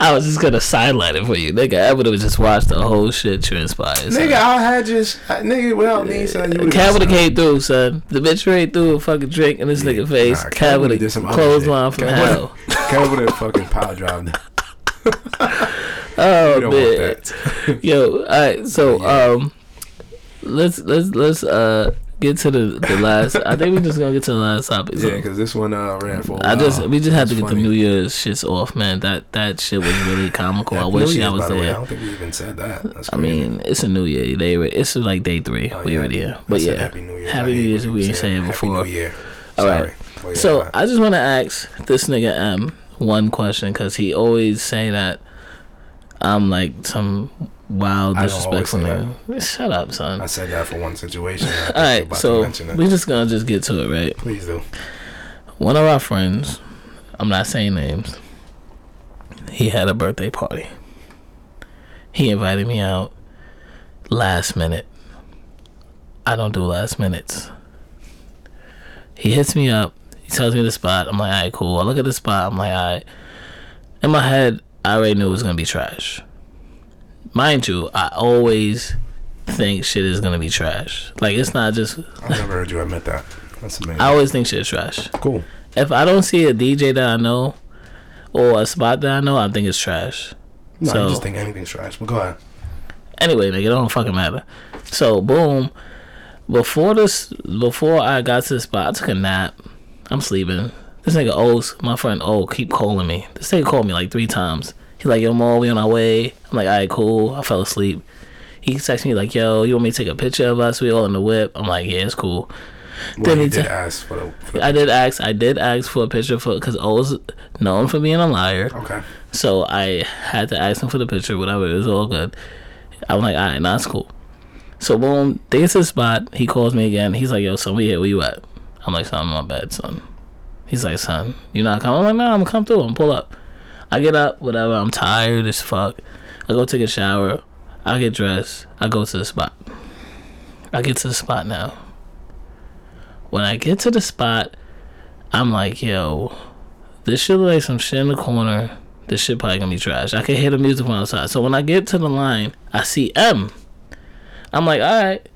I was just gonna sideline it for you, nigga. I would have just watched the whole shit transpire. son. nigga, I had just nigga without me, son. You Cat would have came through, son. The bitch straight through a fucking drink in this nigga face. Nah, Cat would some clothesline from Cat hell. Cat would have fucking power dropped. Oh man. Yo, all right. So um, let's let's let's uh get to the the last. I think we're just gonna get to the last topic. Yeah, because this one uh, ran for. I just we just had to get funny. the New Year's shits off, man. That that shit was really comical. I wish New I was by the way. I don't think we even said that. That's I crazy. mean, it's a New Year. They were- it's like day three. Oh, we yeah. already here, but yeah, Happy New Year's. Happy New Year's. We ain't say saying Happy before. New Year. All Sorry. right. But yeah, So fine. I just want to ask this nigga M one question because he always say that I'm like some wild disrespectful nigga. Shut up, son. I said that for one situation. All right, think All you're right, about to so mention it. we just gonna just get to it, right? Please do. One of our friends, I'm not saying names. He had a birthday party. He invited me out last minute. I don't do last minutes. He hits me up. He tells me the spot. I'm like, alright, cool. I look at the spot. I'm like, alright. In my head, I already knew it was gonna be trash. Mind you, I always think shit is gonna be trash. Like it's not just. I've never heard you admit that. That's amazing. I always think shit is trash cool. if I don't see a DJ that I know or a spot that I know, I think it's trash. No, So- you just think anything's trash. But go ahead. Anyway, nigga, it don't fucking matter. So boom, before this, before I got to the spot, I took a nap. I'm sleeping. This nigga O's, my friend O, keep calling me. This nigga called me like three times. He like, yo, Mo, we on our way. I'm like, alright, cool. I fell asleep. He texts me like, yo, you want me to take a picture of us? We all in the whip. I'm like, yeah, it's cool. Well, Then he did ta- ask for the. For the I did ask. I did ask for a picture for because O's known for being a liar. okay. So I had to ask him for the picture, whatever. It was all good. I'm like, all right, nah, it's cool. So boom, they get to the spot. He calls me again. He's like, yo, we here. Where you at? I'm like, son, I'm bed, son. He's like, son, you not coming? I'm like, nah, I'm gonna come through. I'm pull up. I get up, whatever. I'm tired as fuck. I go take a shower. I get dressed. I go to the spot. I get to the spot now. When I get to the spot, I'm like, yo, this shit look like some shit in the corner. This shit probably gonna be trash. I can hear the music from outside. So when I get to the line, I see M. I'm like, all right,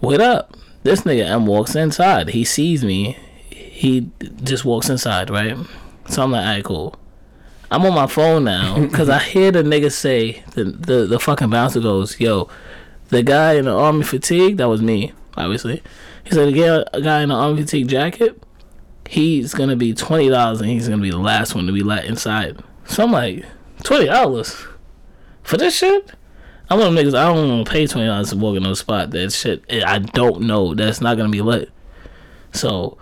what up? This nigga M walks inside. He sees me. He just walks inside, right? So I'm like, all right, cool. I'm on my phone now because I hear the nigga say the, the the fucking bouncer goes, yo, the guy in the army fatigue. That was me, obviously. He said, the guy- a guy in the army fatigue jacket he's gonna be twenty dollars and he's gonna be the last one to be let inside. So I'm like, twenty dollars for this shit? I'm one of niggas. I don't want to pay twenty dollars to walk in no spot that shit eh, I don't know that's not gonna be lit. So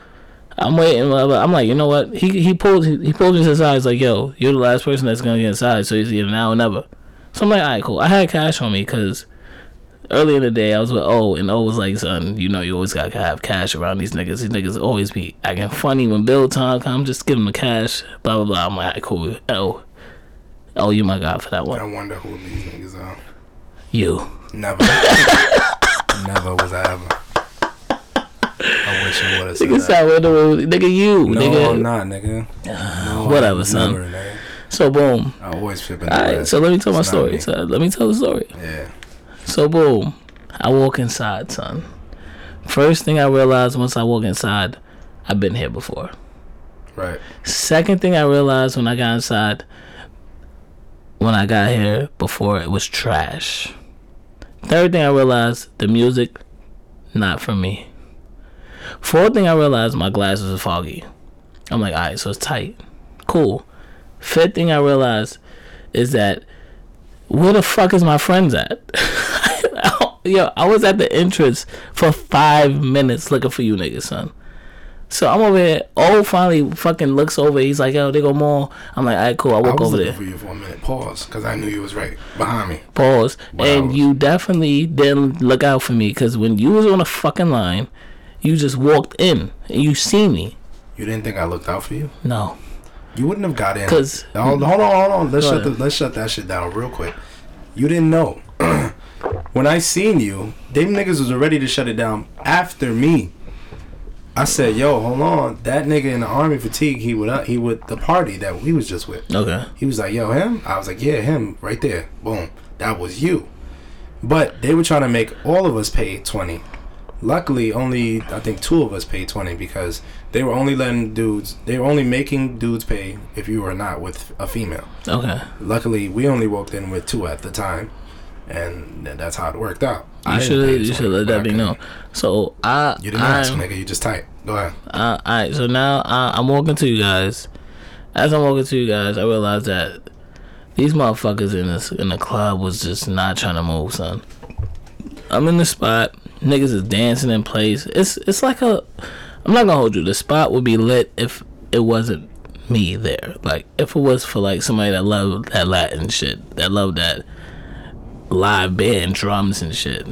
I'm waiting. I'm like, you know what? He he pulled he, pulled me to side. He's like, yo, you're the last person that's gonna get inside. So he's either now or never. So I'm like, alright, cool. I had cash on me because early in the day, I was with O, and O was like, son, you know, you always gotta have cash around these niggas. These niggas always be acting funny when bill time come. Just give them the cash, blah, blah, blah. I'm like, "Alright, cool. O. Oh, you my God for that one. I wonder who these niggas are. You. Never. Never was I ever. I wish you would have said Nigga, that. the Nigga, you. No, nigga. I'm not, nigga. Ah, no, Whatever, I'm son. Never, nigga. So, boom. I always flip in the Alright, rest. so let me tell my It's story. So, let me tell the story. Yeah. So boom, I walk inside, son. First thing I realized once I walk inside, I've been here before. Right. Second thing I realized when I got inside, when I got here before, it was trash. Third thing I realized, the music, not for me. Fourth thing I realized, my glasses are foggy. I'm like, alright, so it's tight. Cool. Fifth thing I realized is that where the fuck is my friends at? Yo, I was at the entrance for five minutes looking for you niggas, son. So I'm over here. Oh, finally, fucking looks over. He's like, "Yo, they go more." I'm like, "Alright, cool." I I walk was over there. for you for a minute. Pause, because I knew you was right behind me. Pause. Wow. And you definitely didn't look out for me because when you was on the fucking line, you just walked in and you see me. You didn't think I looked out for you? No, You wouldn't have got in. 'Cause- hold, hold on, hold on. Let's shut the, let's shut that shit down real quick. You didn't know. when I seen you, them niggas was ready to shut it down after me. I said, "Yo, hold on. That nigga in the army fatigue. He would uh, he would the party that we was just with. okay. He was like, "Yo, him." I was like, "Yeah, him right there. Boom. That was you." But they were trying to make all of us pay twenty. Luckily, only I think two of us paid twenty because they were only letting dudes. They were only making dudes pay if you were not with a female. Okay. Luckily, we only walked in with two at the time. And that's how it worked out. You should you should let that be known. So I You didn't I, ask, nigga. You just tight. Go ahead. Uh, alright, so now uh, I'm walking to you guys. As I'm walking to you guys, I realized that these motherfuckers in this in the club was just not trying to move, son. I'm in the spot, niggas is dancing in place. It's it's like a, I'm not gonna hold you. The spot would be lit if it wasn't me there. Like if it was for like somebody that loved that Latin shit, that loved that live band drums and shit.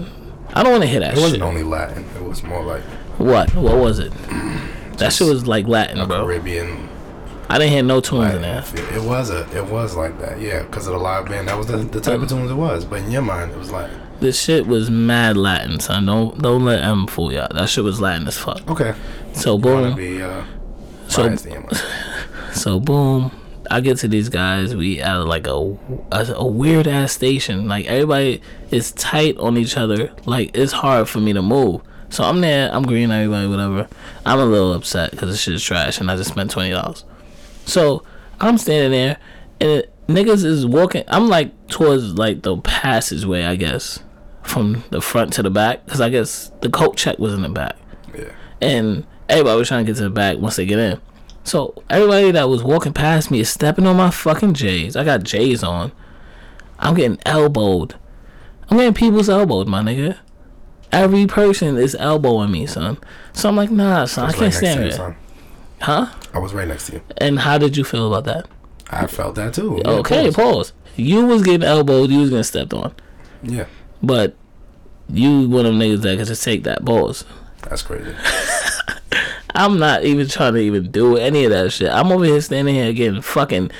I don't want to hear that It shit. wasn't only Latin. It was more like What? What was it? That shit was like Latin, bro. Caribbean. I didn't hear no tunes in there. It was a. It was like that. Yeah, because of the live band. That was the, the type of tunes it was. But in your mind, it was like This shit was mad Latin, son. Don't don't let M fool y'all. That shit was Latin as fuck. okay. So boom, be uh, So- biased in your mind. so boom. I get to these guys. We at like a a, a weird ass station. Like everybody is tight on each other. Like it's hard for me to move. So I'm there. I'm greeting everybody. Whatever. I'm a little upset because this shit is trash, and I just spent twenty dollars. So I'm standing there, and it, niggas is walking. I'm like towards like the passageway, I guess, from the front to the back, because I guess the coat check was in the back, Yeah. and everybody was trying to get to the back once they get in. So everybody that was walking past me is stepping on my fucking J's. I got J's on. I'm getting elbowed. I'm getting people's elbowed, my nigga. Every person is elbowing me, son. So I'm like, nah, son, I, was can't right stand it. son. Huh? I was right next to you. And how did you feel about that? I felt that too. Yeah, okay, pause. pause. You was getting elbowed. You was getting stepped on. Yeah, But you one of them niggas that could just take that pause. that's crazy. I'm not even trying to even do any of that shit. I'm over here standing here getting fucking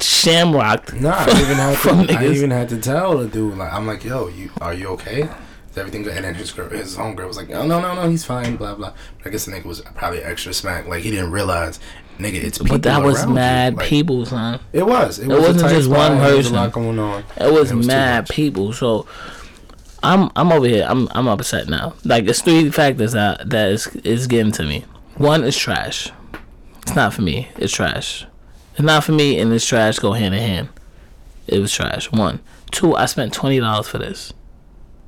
shamrocked. Nah, I even had to. I niggas. even had to tell the dude like, I'm like, yo, you are you okay? Is everything good? And then his girl, his homegirl was like, oh, no, no, no, he's fine. Blah blah. But I guess the nigga was probably extra smack. Like he didn't realize, nigga, it's people But that was around you. mad Like, people, son. It was. It, It was wasn't just one was person. lot going on. It was, And too mad people. So I'm I'm over here. I'm I'm upset now. Like it's three factors that that is is getting to me. One is trash. It's not for me. It's trash. It's not for me, and it's trash go hand in hand. It was trash. One, two. I spent twenty dollars for this.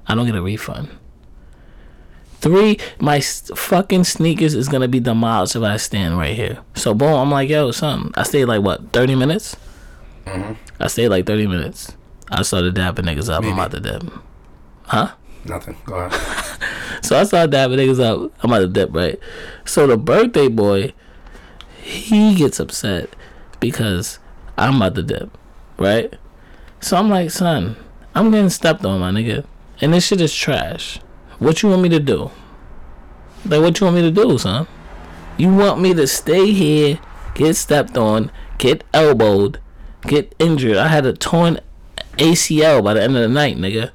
I don't get a refund. Three, my fucking sneakers is gonna be demolished if I stand right here. So boom, I'm like, yo, something. I stayed like what, thirty minutes? Mhm. I stayed like thirty minutes. I started dapping niggas up. I'm Maybe. about to dip. Huh? Nothing. Go ahead. So I started dapping niggas up. I'm about to dip, right? So the birthday boy, he gets upset because I'm about to dip, right? So I'm like, son, I'm getting stepped on, my nigga. And this shit is trash. What you want me to do? Like, what you want me to do, son? You want me to stay here, get stepped on, get elbowed, get injured? I had a torn ACL by the end of the night, nigga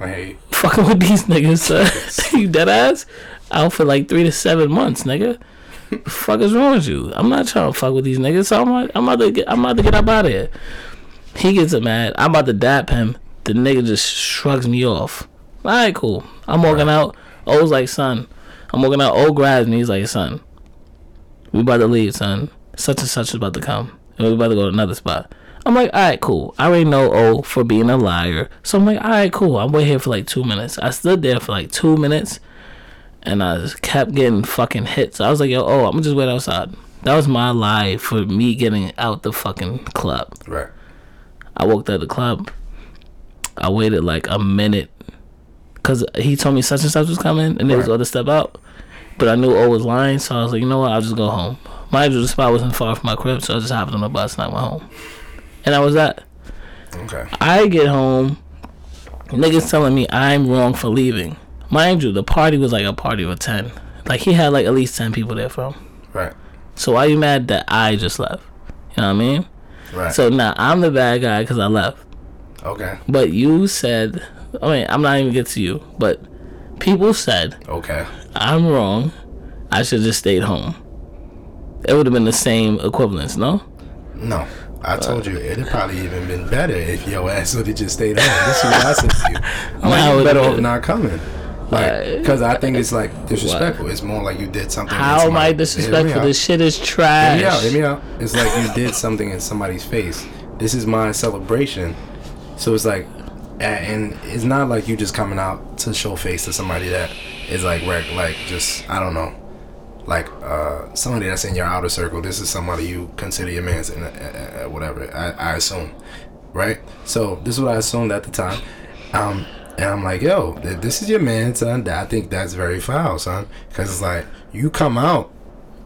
I hate fucking with these niggas, son. you dead ass? Out for like three to seven months, nigga. fuck is wrong with you? I'm not trying to fuck with these niggas. So I'm like, I'm about to get I'm about to get up out of here. He gets mad. I'm about to dap him. The nigga just shrugs me off. Alright, cool. I'm walking out. O's like, son. I'm walking out. O grabs me. He's like, son. We about to leave, son. Such and such is about to come. And we about to go to another spot. I'm like, alright, cool. I already know O for being a liar. So I'm like, alright, cool. I'm wait here for like two minutes. I stood there for like two minutes and I just kept getting fucking hits. I was like, yo, oh, I'm gonna just wait outside. That was my lie for me getting out the fucking club. Right. I walked out the club. I waited like a minute because he told me such and such was coming and they was Right. going to step out. But I knew O was lying, so I was like, you know what? I'll just go home. My the spot wasn't far from my crib, so I just hopped on the bus and I went home. And that was that. Okay. I get home, niggas telling me I'm wrong for leaving. Mind you, the party was like a party of 10. Like, he had like at least 10 people there from. Right. So why you mad that I just left? You know what I mean? Right. So now I'm the bad guy because I left. okay. But you said, I mean, I'm not even get to you, but people said Okay. I'm wrong. I should just stayed home. It would have been the same equivalence, no? No. I uh, told you it'd probably even been better if your ass would have just stayed home. This is what I said to you. I'm like, you better off not coming. Like, because I think it's like disrespectful. It's more like you did something. in How am I disrespectful? This shit is trash. Hear me out. Hear me out. It's like you did something in somebody's face. This is my celebration. So it's like and it's not like you just coming out to show face to somebody that is like like just I don't know, like uh somebody that's in your outer circle. This is somebody you consider your man's and uh, uh, whatever. I, I assume, right? So this is what I assumed at the time. Um, and I'm like, yo, this is your man, son. I think that's very foul, son, because it's like you come out.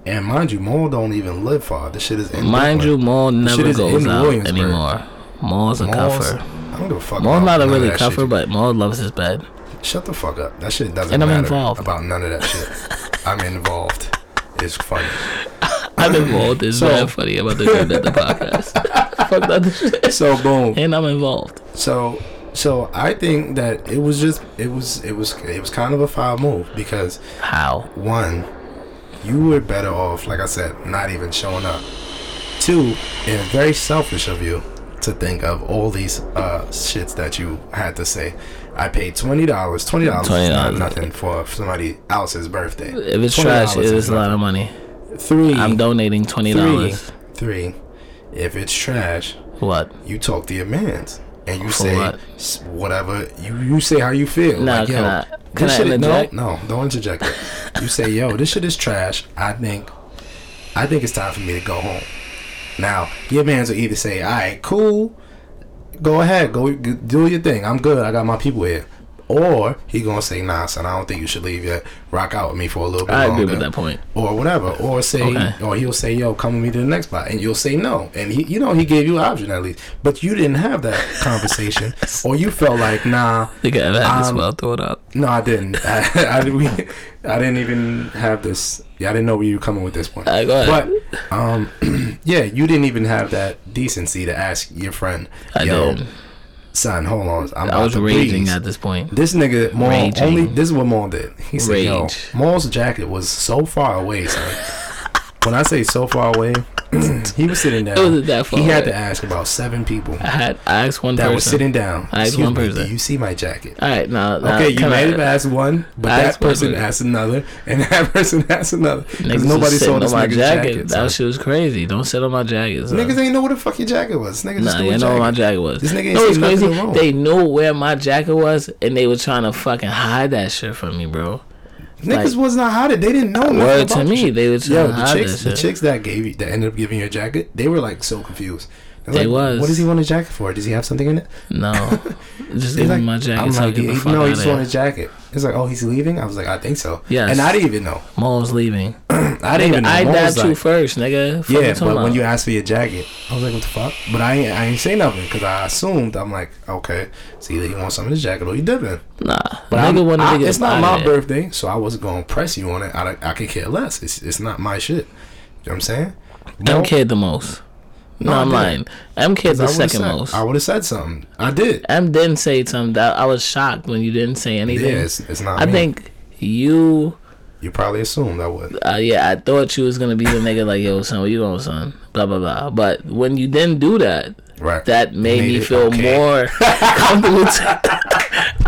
And mind you, Maul don't even live far. This shit is in Mind Brooklyn. you, Maul never goes out Williamsburg. anymore. Maul's a Maul's- cuffer. I don't give a fuck. Maul's not a really cuffer, shit. but Maul loves his bed. Shut the fuck up. That shit doesn't And I'm matter involved. about none of that shit. I'm involved. It's funny. I'm involved. It's So- very funny about the dude at the podcast. Fuck that shit. So boom. And I'm involved. So so I think that it was just it was it was it was kind of a foul move because How? one, you were better off, like I said, not even showing up. Two, it's very selfish of you to think of all these uh shits that you had to say. I paid twenty dollars. Twenty dollars is not nothing for somebody else's birthday. If it's trash, it is a lot of money. Three. I'm donating twenty dollars. Three. If it's trash, What? you talk to your mans and you For say what? whatever you you say how you feel. Now, like, yo, I- this shit interject? No, no, don't interject it. you say, yo, this shit is trash. I think, I think it's time for me to go home. Now, your mans will either say, all right, cool, go ahead, go do your thing. I'm good. I got my people here. Or he gonna say, nah, son, I don't think you should leave yet. Rock out with me for a little bit I longer agree with that point. or whatever, or say, Okay. or he'll say, "Yo, come with me to the next spot," and you'll say no, and he, you know, he gave you an option at least, but you didn't have that conversation, or you felt like, "Nah, You I ever had this Um, well throw it out. no, I didn't, I, I, didn't- we, I didn't even have this. Yeah, I didn't know where you were coming with this go ahead. But, um, yeah, you didn't even have that decency to ask your friend, I "Yo, did. Son, hold on, I'm I was raging breeze." at this point. This nigga Maul only this is what Maul did. He said, "Yo, Maul's jacket was so far away, son. When I say so far away, he was sitting down. It wasn't that far he had away. to ask about seven people I had I asked one that person. was sitting down. I asked Excuse one me, person. Do you see my jacket? All right, now, now Okay, you may have asked one, but I that person person. asked another, and that person asked another. Because nobody saw this on my jacket. jacket. that shit was crazy. Don't sit on my jacket. son. Niggas ain't know what the fuck your jacket was. Niggas just Nah, what know what my jacket. was. This nigga ain't no, crazy. They knew where my jacket was, and they were trying to fucking hide that shit from me, bro. Niggas like- was not hiding. They didn't know. nothing Word to me, shit. they was Yo, the chicks, that the chicks that gave you, that ended up giving you a jacket, they were like so confused. Like, was. What does he want a jacket for? Does he have something in it? No, just give like, me my jacket. I'm like, he- no, he just of wanted a jacket. It's like, oh, he's leaving. I was like, I think so. Yes. and I didn't even know. Maul's leaving. I didn't even know. I was dabbed you like- first, nigga. Fuck Yeah, but when you asked for your jacket, I was like, what the fuck? But I ain't, I ain't say nothing because I assumed I'm like, okay, it's either you want some of this jacket or you didn't. nah, But nigga I- to it's not my birthday, so I wasn't gonna press you on it. I, I could care less. It's it's not my shit. You know what I'm saying? M cared the most. No, I'm lying. M cared I the second said, most. I would have said something. I did. M didn't say something. That I was shocked when you didn't say Yeah, anything. it's, it's not. I me. think you. you probably assumed I would. Uh, yeah, I thought you was gonna be the nigga like, yo, son, where you going, son? Blah blah blah. But when you didn't do that, Right. that made, Made me feel okay. more comfortable.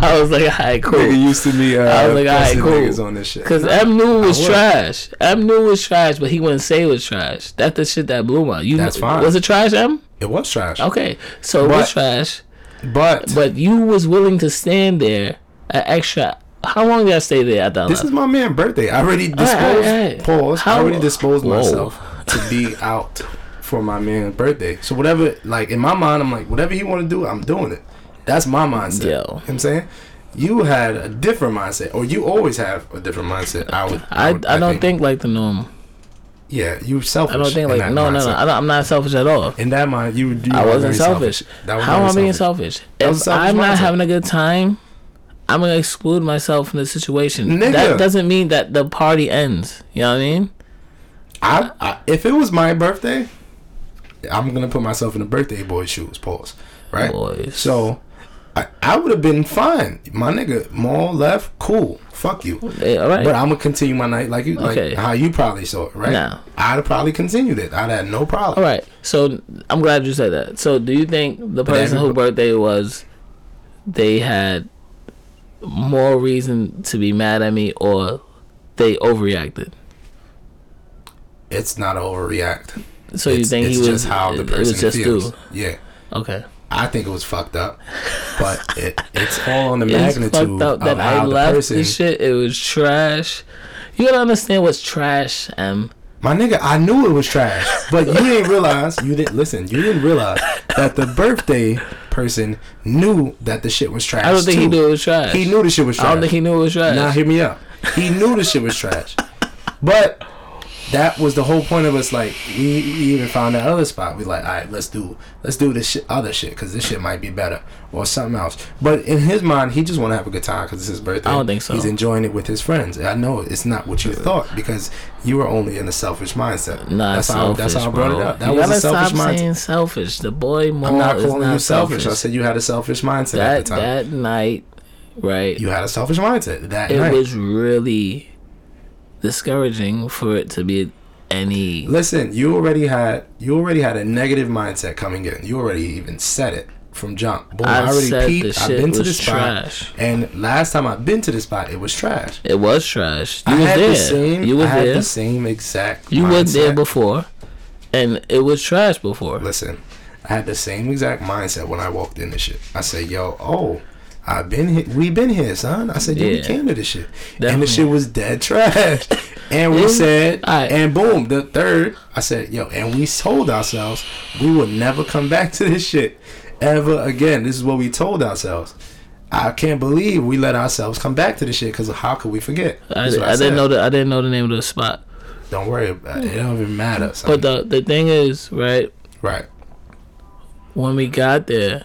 I was like, alright, cool. Nigga used to be uh, I was like, alright, cool. niggas on this shit. Cause M knew was trash. M knew was trash, but he wouldn't say it was trash. That's the shit that blew my. You That's fine. Was it trash, M? it was trash. Okay, so it was trash, But, but you was willing to stand there an extra. How long did I stay there at that? this is my man' birthday. I already disposed. Alright, alright. Pause. I already disposed Whoa. myself to be out for my man's birthday. So whatever, like in my mind, I'm like, whatever he want to do, I'm doing it. That's my mindset. Yo. You know what I'm saying. You had a different mindset, or you always have a different mindset. I would. I, would- I don't think. like the norm. Yeah, you selfish. I don't think like no no no. I I'm not selfish at all. In that mind, you. you I wasn't selfish. That was How am I being selfish. selfish? If selfish I'm not having a good time, I'm gonna exclude myself from the situation. Nigga. That doesn't mean that the party ends. You know what I mean? I, I if it was my birthday, I'm gonna put myself in the birthday boy shoes. Pause. Right. Boys. So, I, I would have been fine. My nigga, Maul left. Cool. Fuck you. All right. But I'm gonna continue my night like you, like Okay. how you probably saw it, right? Now. I'd have probably continued it. I'd had no problem. All right. So I'm glad you said that. So do you think the person whose birthday was, they had more reason to be mad at me, or they overreacted? It's not overreact. So you think it's he was just how the person it was just feels. Yeah. Okay. I think it was fucked up, but it, it's all on the magnitude fucked up of that how I the left person. this shit. It was trash. You gotta understand what's trash, um My nigga, I knew it was trash, but you didn't realize. You didn't listen. You didn't realize that the birthday person knew that the shit was trash. I don't think he knew it was trash. He knew the shit was trash. I don't think he knew it was trash. Now hear me out. He knew the shit was trash, but that was the whole point of us. Like we, we even found that other spot. We like, all right, let's do let's do this shit, other shit because this shit might be better or something else. But in his mind, he just want to have a good time because it's his birthday. I don't think so. He's enjoying it with his friends. I know it's not what you thought because you were only in a selfish mindset. Not that's selfish, how that's how I brought bro. it up. That you was gotta a selfish stop mindset. saying selfish. The boy I'm not calling not you selfish. selfish. I said you had a selfish mindset that at the time. that night, right? you had a selfish mindset that it night. was really discouraging for it to be any. Listen, you already had you already had a negative mindset coming in. You already even said it from jump. Boom, I I, already peeped. I've been to the spot, trash. and last time I've been to the spot, it was trash. It was trash. You I was had there. the same. you I had there. the same exact. You was there before, and it was trash before. Listen, I had the same exact mindset when I walked in this shit. I said, "Yo, oh." I've been here. We been here, son. I said, yeah, we Yeah. came to this shit, and the shit was dead trash. and we said, Alright. and boom, the third, I said, yo, and we told ourselves we will never come back to this shit ever again. This is what we told ourselves. I can't believe we let ourselves come back to this shit because how could we forget? I, what I didn't know the I didn't know the name of the spot. Don't worry about it. It don't even matter. Son. But the the thing is, right? right. When we got there,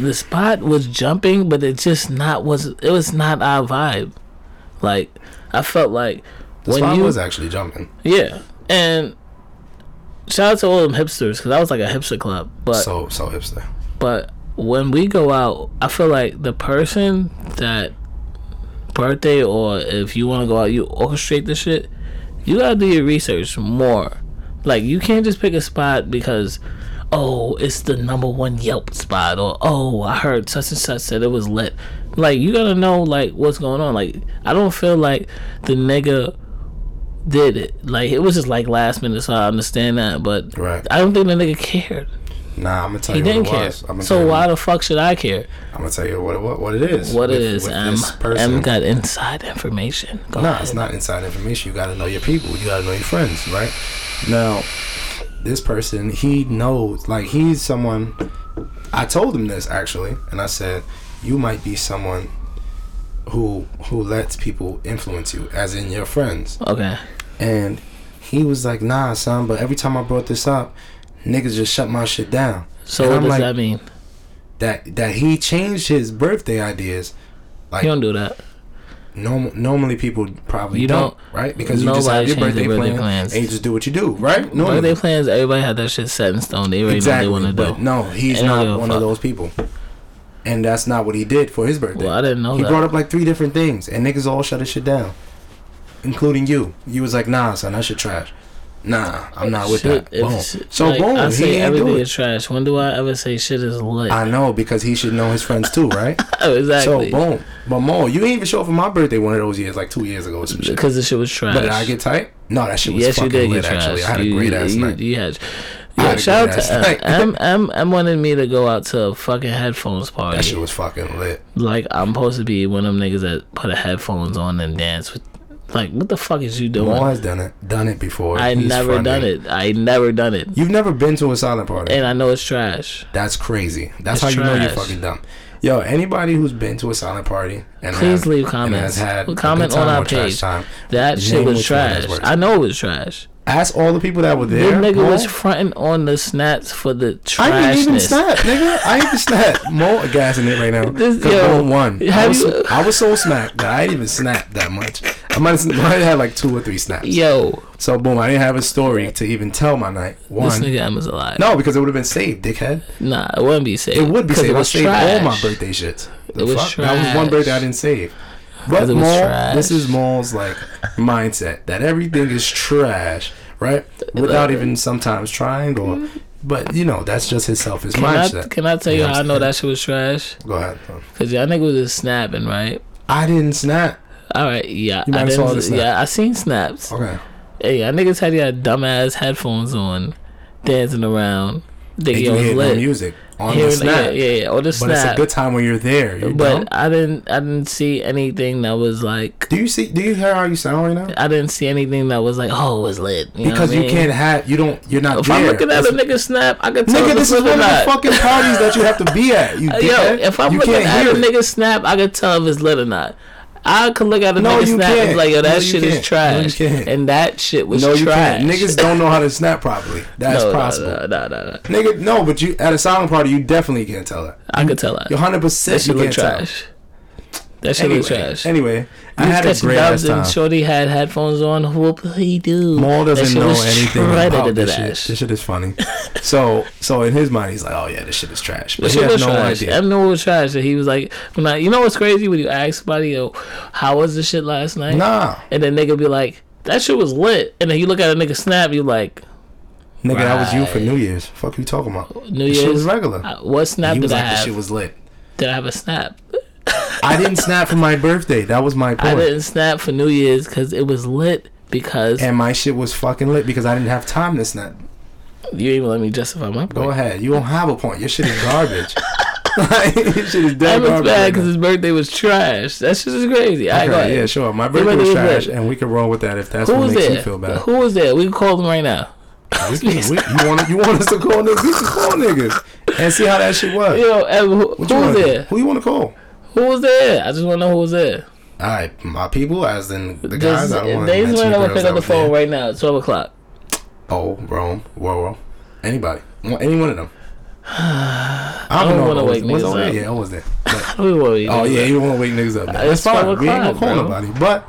the spot was jumping, but it just not was. It was not our vibe. Like I felt like The when spot you was actually jumping. yeah, and shout out to all them hipsters because that was like a hipster club. But so so hipster. But when we go out, I feel like the person that birthday or if you want to go out, you orchestrate the shit. You gotta do your research more. Like you can't just pick a spot because oh it's the number one Yelp spot or oh I heard such and such said it was lit. Like you gotta know like what's going on. Like I don't feel like the nigga did it. Like it was just like last minute, so I understand that. But Right. I don't think the nigga cared. Nah, I'm gonna tell He you He didn't what it care. was. I'm gonna tell So you, why the fuck should I care? I'm gonna tell you what what, what it is. What with- it is? M. M got inside information. Go No, ahead. it's not inside information. You got to know your people. You got to know your friends, right? Now, this person, he knows, like, he's someone. I told him this actually, and I said, "You might be someone who who lets people influence you, as in your friends." Okay. And he was like, "Nah, son," but every time I brought this up, niggas just shut my shit down. So And what I'm does like- that mean? That that he changed his birthday ideas. Like You don't do that. Norm- normally people probably You don't, don't- right? Because you just have your birthday, their birthday plan plans. and you just do what you do, right? Normally. Birthday plans, everybody had that shit set in stone. They already exactly. know what they want to but do. no, he's They don't give not one fuck. of those people. And that's not what he did for his birthday. Well, I didn't know he that. brought up like three different things, and niggas all shut his shit down, including you. You was like, "Nah, son, that shit trash." Nah, I'm not with Shit, that. Boom. So like, boom, I he say ain't everything is trash. When do I ever say shit is lit? I know because he should know his friends too, right? Oh, exactly. So boom. But Mo, you ain't even show up for my birthday one of those years, like two years ago or some shit. Because the shit was trash. But did I get tight? No, that shit was yes, you fucking did lit. get trash. Actually, I had a You- great ass you, night. You had. Yeah, shout out to uh, night. M, M. M wanted me to go out to a fucking headphones party. That shit was fucking lit. like I'm supposed to be one of them niggas that put the headphones on and dance with. Like what the fuck is you doing? Mo has done it, done it before. I He's never done it. I never done it, You've never been to a silent party. and I know it's trash. That's crazy. That's It's how you know you're fucking dumb. Yo, anybody who's been to a silent party and Please have- leave comments. has had a Comment on our page. Time, That shit was which one is trash. I know it was trash. Ask all the people that were there. This nigga Mo, was fronting on the snaps for the trashness. I didn't even snap, nigga. I ain't even snap. Mo gassing it right now. This- yo, Mo won. I was, you- so, I was so smacked that I didn't even snap that much. I might have, might have had like two or three snaps. Yo, So boom, I didn't have a story to even tell my night. One. this nigga Emma's alive. No, because it would have been saved, dickhead. Nah, it wouldn't be saved. It would be saved. It I saved trash. all my birthday shits. The It was fuck? That was one birthday I didn't save. But 'Cause it was Maul, trash. this is Maul's like mindset that everything is trash, right? Without even sometimes trying or, mm-hmm. but you know that's just his selfish Can I, mindset. can I tell you You how I know that shit was trash? Go ahead. Cause y'all nigga was just snapping, right? I didn't snap. All right, yeah, You I didn't- yeah, I seen snaps. Okay. Hey, y'all niggas had y'all dumbass headphones on, dancing around, They you hear lit. music on Hearing- the snap. Yeah, yeah, yeah. Or the But it's a good time when you're there. You but don't? I didn't. I didn't see anything that was like. do you see? Do you hear how you sound right now? I didn't see anything that was like, oh, it was lit. You know Because you mean? can't have. You don't. You're not If there. I'm looking at a nigga snap, I can tell Nigga, if this it's is one of the fucking parties that you have to be at. You. Yo, if I'm you looking at a nigga snap, I can tell if it's lit or not. I could look at a No, nigga you snap can't. be like, yo, that No, shit is trash. No. And that shit was No, you trash. can't. Niggas don't know how to snap properly. That's no, possible. No, no, no, no. Nigga, no, but you at a silent party, you definitely can't tell that. I could tell that. You hundred That percent shit you look can't tell. trash. That shit Anyway, look trash. anyway, I I had a great ass and time. Shorty had headphones on. Whoop he do. Maul doesn't know anything about this shit. This shit is funny. so, so in his mind, he's like, "Oh yeah, this shit is trash," but he shit has was no trash. idea. I know it was trash. And he was like, when I, you know what's crazy when you ask somebody, yo, how was the shit last night? Nah, And then nigga be like, that shit was lit. And then you look at a nigga snap, you like, nigga, that was you for New Year's. Fuck you talking about? New This shit was Year's. regular. Uh, What snap he was did I like, "This have? shit was lit." did I have a snap? I didn't snap for my birthday. That was my point. I didn't snap for New Year's because it was lit. Because And my shit was fucking lit because I didn't have time to snap. you even let me justify my point. Go ahead. You don't have a point. Your shit is garbage. your shit is That dead was garbage. bad because his birthday was trash. That shit is crazy. I Okay, ahead. yeah, sure. My Your birthday was was trash, and we can roll with that if that's Who what was makes there? you feel bad. Who was there? We can call them right now. We can- we- you want you want us to call niggas? We can call niggas and see how that shit was. Yo, Ev, who, who was there? Who you want to call? Who was there? I just want to know who was there. All right, my people, as in the guys. Just, I don't want to they just went the over pick up the was there. phone right now. Twelve o'clock. Oh, Rome, Woro, anybody, any one of them. I I don't wanna if wake was, was niggas oh, I up. Yeah, I was there. But- oh yeah, you don't want to wake niggas up. Now. It's fine. 12 We ain't gonna call nobody. But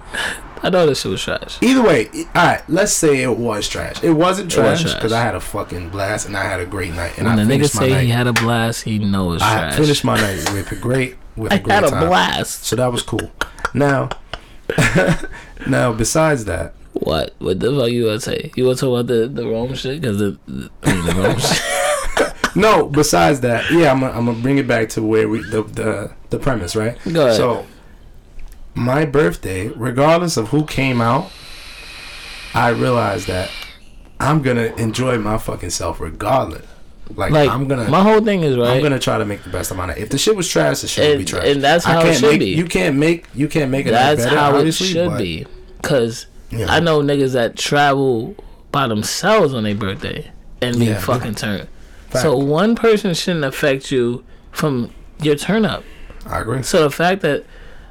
I know this shit was trash. either way, all right. Let's say it was trash. It wasn't trash because I had a fucking blast and I had a great night. And When I the nigga say night. he had a blast, he knows. it's I trash. finished my night with a great with a I great had a time. blast. So that was cool. Now, now besides that, What? What the fuck you gonna say? You wanna talk about the the Rome shit? Because the, the, the Rome shit. no, besides that, yeah, I'm gonna, I'm gonna bring it back to where we the the the premise, right? Go ahead. So, my birthday, regardless of who came out, I realized that I'm gonna enjoy my fucking self regardless. Like, Like I'm gonna. my whole thing is right. I'm gonna try to make the best amount of. If the shit was trash, the shit would be And- trash. and that's how it can't should make, be. You can't make you can't make it That's better, how it should but, be. Cause you I know niggas that travel by themselves on their birthday and be Yeah. fucking turned. Fact. So one person shouldn't affect you from your turn up. I agree. So the fact that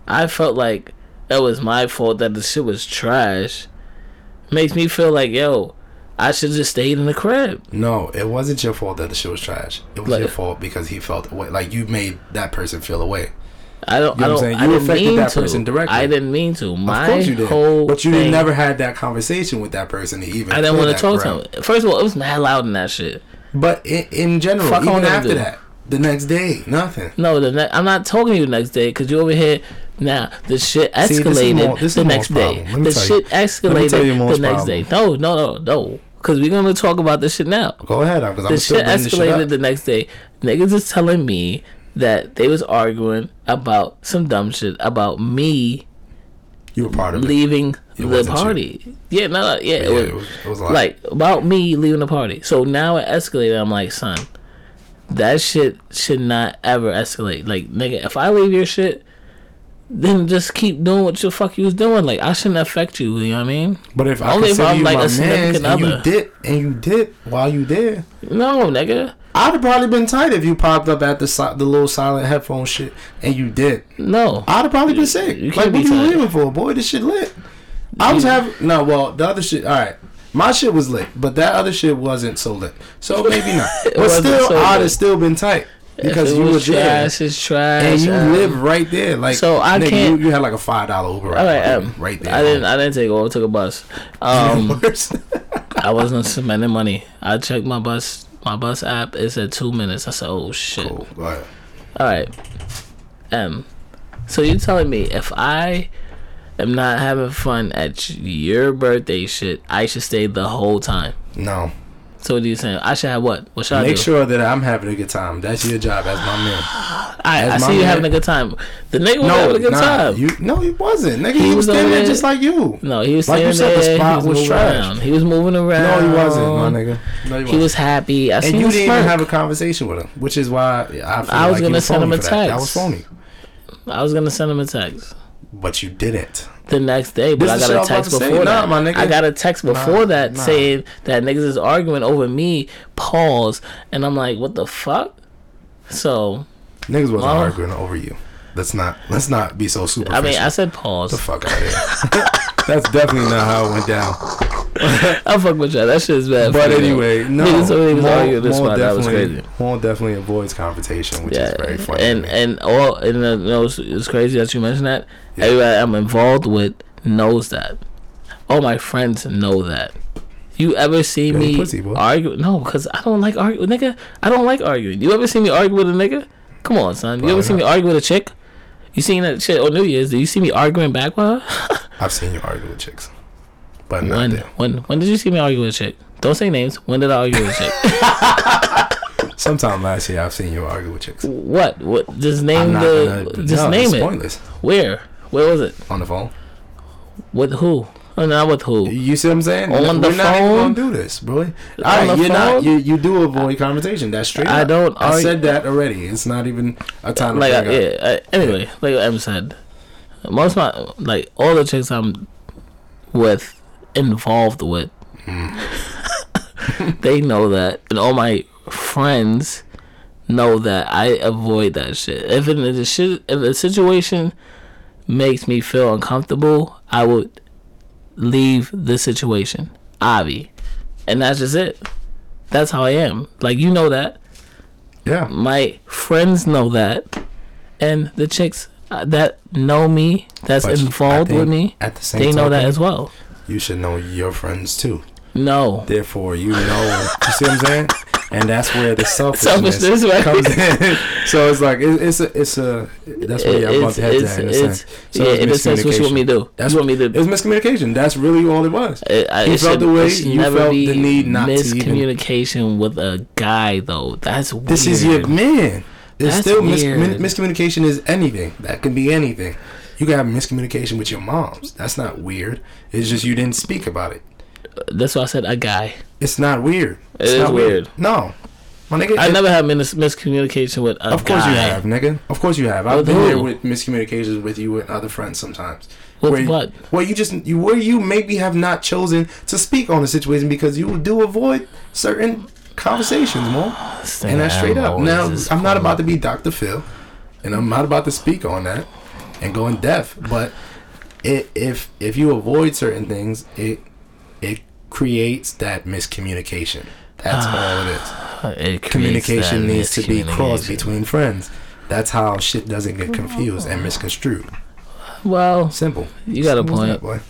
I felt like it was my fault that the shit was trash makes me feel like yo, I should have just stayed in the crib. No, it wasn't your fault that the shit was trash. It was Like- your fault because he felt away. Like you made that person feel away. I don't. You know I what I'm don't. saying? I You didn't affected mean that to. person directly. I didn't mean to. My of course you did, whole but you thing, never had that conversation with that person to even. I didn't want to talk ground. to him. First of all, it was mad loud in that shit. But in, in general, Fuck even after that, the next day, nothing. No, the ne- I'm not talking to you the next day because you over here. Now the shit See, escalated this is the next day. problem. The you. shit escalated the next day. No, no, no, no. Because we're gonna talk about this shit now. Go ahead, because I'm The still shit shit escalated up. the next day. Niggas is telling me that they was arguing about some dumb shit about me you were part of leaving It the wasn't you. party. Yeah, no, no, yeah, Yeah, it was, it was, it was like about me leaving the party. So now it escalated. I'm like, son, that shit should not ever escalate. Like, nigga, if I leave your shit, then just keep doing what the fuck you was doing. Like, I shouldn't affect you. You know what I mean? but if I only if I'm you like my a man significant and you other. did and you did while you there, No, nigga. I'd have probably been tight if you popped up at the si- the little silent headphone shit and you did. No. I'd have probably been sick. you like, what you leaving for, boy? This shit lit. I was having no. Well, the other shit. All right, my shit was lit, but that other shit wasn't so lit. So maybe not. But still, so I'd have still been tight because you were was there trash. It's trash. and you um, live right there. Like so I nigga, can't- You, you had like a five dollar Uber All right, ride um, right there. I didn't. I didn't take Uber. I took a bus. Um, I wasn't spending money. I checked my bus. My bus app. It said two minutes. I said, "Oh shit." Cool. Go ahead. All right. Um. So you telling me if I am not having fun at your birthday shit, I should stay the whole time? No, So what are you saying? I should have what? What should I make sure that I'm having a good time. That's your job as my man. I I, as I my see you man- having a good time. The nigga was No, having a good nah, time. You, no, he wasn't. Nigga, He he, was was standing there there- just like you. no, he was Like you standing said, the spot he was was trash. around. He was moving around. No, he wasn't, my nigga. No, he, He was happy. I And you didn't even have a conversation with him, which is why I, I was like gonna send him a text. that. That was phony, I was gonna send him a text but you didn't. The next day, but I got I a was about text before that. I got a text before that saying that niggas is arguing over me. Pause, and I'm like, what the fuck? So Niggas wasn't Well- arguing over you. Let's not. Let's not be so superficial. I mean, I said pause. the fuck out of here. That's definitely not how it went down. I fuck with y'all. That shit is bad. But for me, though. anyway, no. Niggas, arguing this Maul spot. That was definitely- crazy. Maul definitely avoids confrontation, which Yeah, is very funny. and and all and uh, you know, it's, it's crazy that you mentioned that. Yeah. Everybody I'm involved with knows that. All my friends know that. You ever see You me pussy, argue? No, because I don't like arguing, nigga. I don't like arguing. You ever see me argue with a nigga? Come on, son. You Probably ever see me argue with a chick? You seen that shit on New Year's? Did you see me arguing back with her? I've seen you argue with chicks, but not when? them. When? When did you see me argue with a chick? Don't say names. When did I argue with a chick? Sometime last year, I've seen you argue with chicks. what? What? Just name the. gonna- just no, name it's it. Pointless. Where? Where was it? On the phone. With who? Oh, not with who? You see what I'm saying? On We're the not even phone? gonna do this, bro. All right, you're not. You you do avoid conversation. That's straight. I up. don't I argue- said that already. It's not even a time like bring up. yeah. Uh, anyway, like Em said, most of my like all the chicks I'm with involved with, they know that, and all my friends know that I avoid that shit. If it is a shit, if a situation makes me feel uncomfortable, I would leave the situation, Avi, and that's just it. That's how I am. Like you know that Yeah. my friends know that, and the chicks uh, that know me, that's But involved with me, At the same they know that as well. You should know your friends too. No, Therefore, you know. you see what I'm saying? And that's where the selfishness, Selfishness, right? comes in. so it's like it, it's a it's a that's where y'all it's, heads it's, at in a it's, sense. So yeah, it's in a sense, what you want me to do? That's want me to. It was miscommunication. That's really all it was. I, I, he it felt should- the way, you never felt the need not to even- miscommunication with a guy though. That's weird. This is your man. It's That's still mis- weird. min- miscommunication is anything. That can be anything. You can have miscommunication with your moms. That's not weird. It's just you didn't speak about it. That's why I said a guy. It's not weird. It It's is not weird. No, my nigga. I it- never had mis- miscommunication with Of course guy. you have, nigga. Of course you have. I've With been who? there with miscommunications with you and other friends sometimes. With where, what? Where you just you where you maybe have not chosen to speak on the situation because you do avoid certain conversations, more. And that's straight up. Now I'm not about to be Dr. Phil, and I'm not about to speak on that and go in depth. But it, if if you avoid certain things, it it creates that miscommunication. That's all it is. It Communication needs to be crossed between friends. That's how shit doesn't get confused and misconstrued. Well, Simple. you got a Simple as point.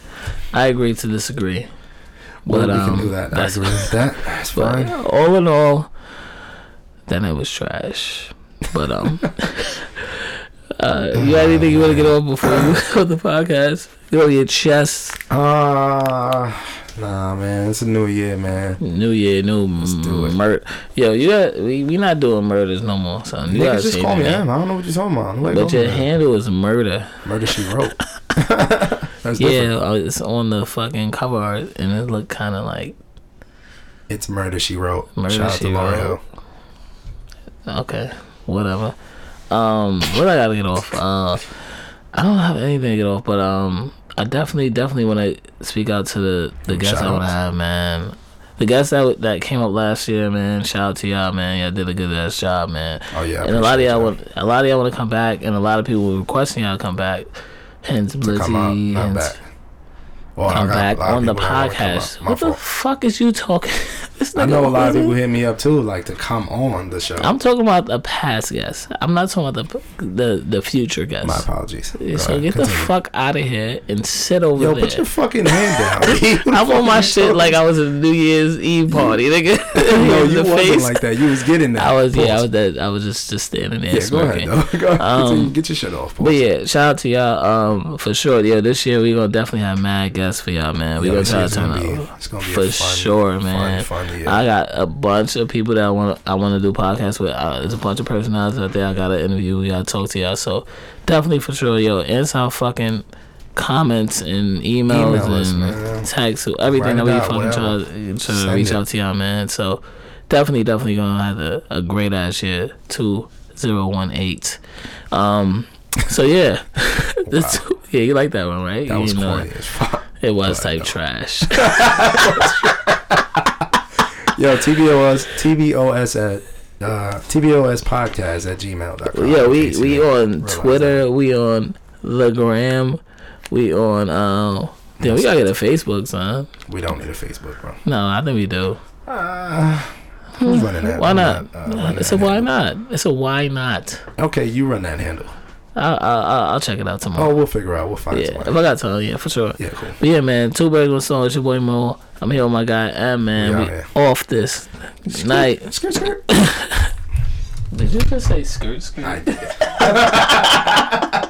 I agree to disagree. Well, But, we um, can do that. I that's- agree with that. That's fine. all in all, then it was trash. But um, uh, you got anything you want to get on before you go the podcast? Get on your chest. Ah, nah, man. It's a new year, man. New year, new do it. murder. Yo, you got we we not doing murders no more, son. You Niggas just call me. M. I don't know what you're talking about. Like, But your man. handle is murder. Murder She Wrote. That's Yeah, different. uh, it's on the fucking cover art, and it looked kind of like It's Murder She Wrote. Murder, Shout out to Hill. Okay, whatever. Um, what I gotta get off? Uh, I don't have anything to get off, but um, I definitely, definitely want to speak out to the the Ooh, guests I want to have, man. The guests that that came up last year, man. Shout out to y'all, man. Y'all did a good ass job, man. Oh, yeah. I and a lot of y'all that. want, a lot of y'all want to come back, and a lot of people were requesting y'all to come back. Hence, Blizzy, hence back. Well, come back on the people that wanna come podcast. What the fuck is you talking? This I know a lot of people hit me up too, like to come on the show. I'm talking about a past guest. I'm not talking about the the the future guest. My apologies. Go so ahead, get the fuck out of here and sit over Yo, there. put your fucking hand down. I'm on my you shit talking like I was at a New Year's Eve party, nigga. No, you wasn't face. like that. You was getting that. I was yeah, I was that I was just just standing there Yeah, go ahead, though. Go ahead. Um, Get your shit off. But yeah, shout out to y'all um for sure. Yeah, this year we gonna definitely have mad guests for y'all, man. We Yo, gonna try to year's turn gonna be- up it's gonna be a for fun- sure, fun- man. Yeah. I got a bunch of people that I want I want to do podcasts with. Uh, there's a bunch of personalities out there. I got to interview. We got to talk to y'all. So definitely for sure, yo, our fucking comments and emails Email us, and man. texts, everything Write that we out, fucking try, try to Send reach it. out to y'all, man. So definitely, definitely gonna have a, a great ass year. Two zero one eight. Um. So yeah, this yeah, you like that one, right? That was you know, corny as fuck. it was But, type no. trash. Yo, TBOS, TBOS at uh, TBOS podcast at gmail.com. yeah, we we on Twitter, we on the gram, we on uh. Damn, we gotta get a Facebook, son. We don't need a Facebook, bro. No, I think we do. Who's running that? Why not? uh, it's a why handle. not? It's a why not? Okay, you run that handle. I'll, I'll, I'll check it out tomorrow. Oh, we'll figure out. We'll find yeah, if somebody. I got time, yeah, for sure. Yeah, cool. But yeah, man, Two Birds One Stone. It's your boy Mo. I'm here with my guy M. Man, We we, off this night. Skirt, skirt. Did you just say skirt skirt? I did.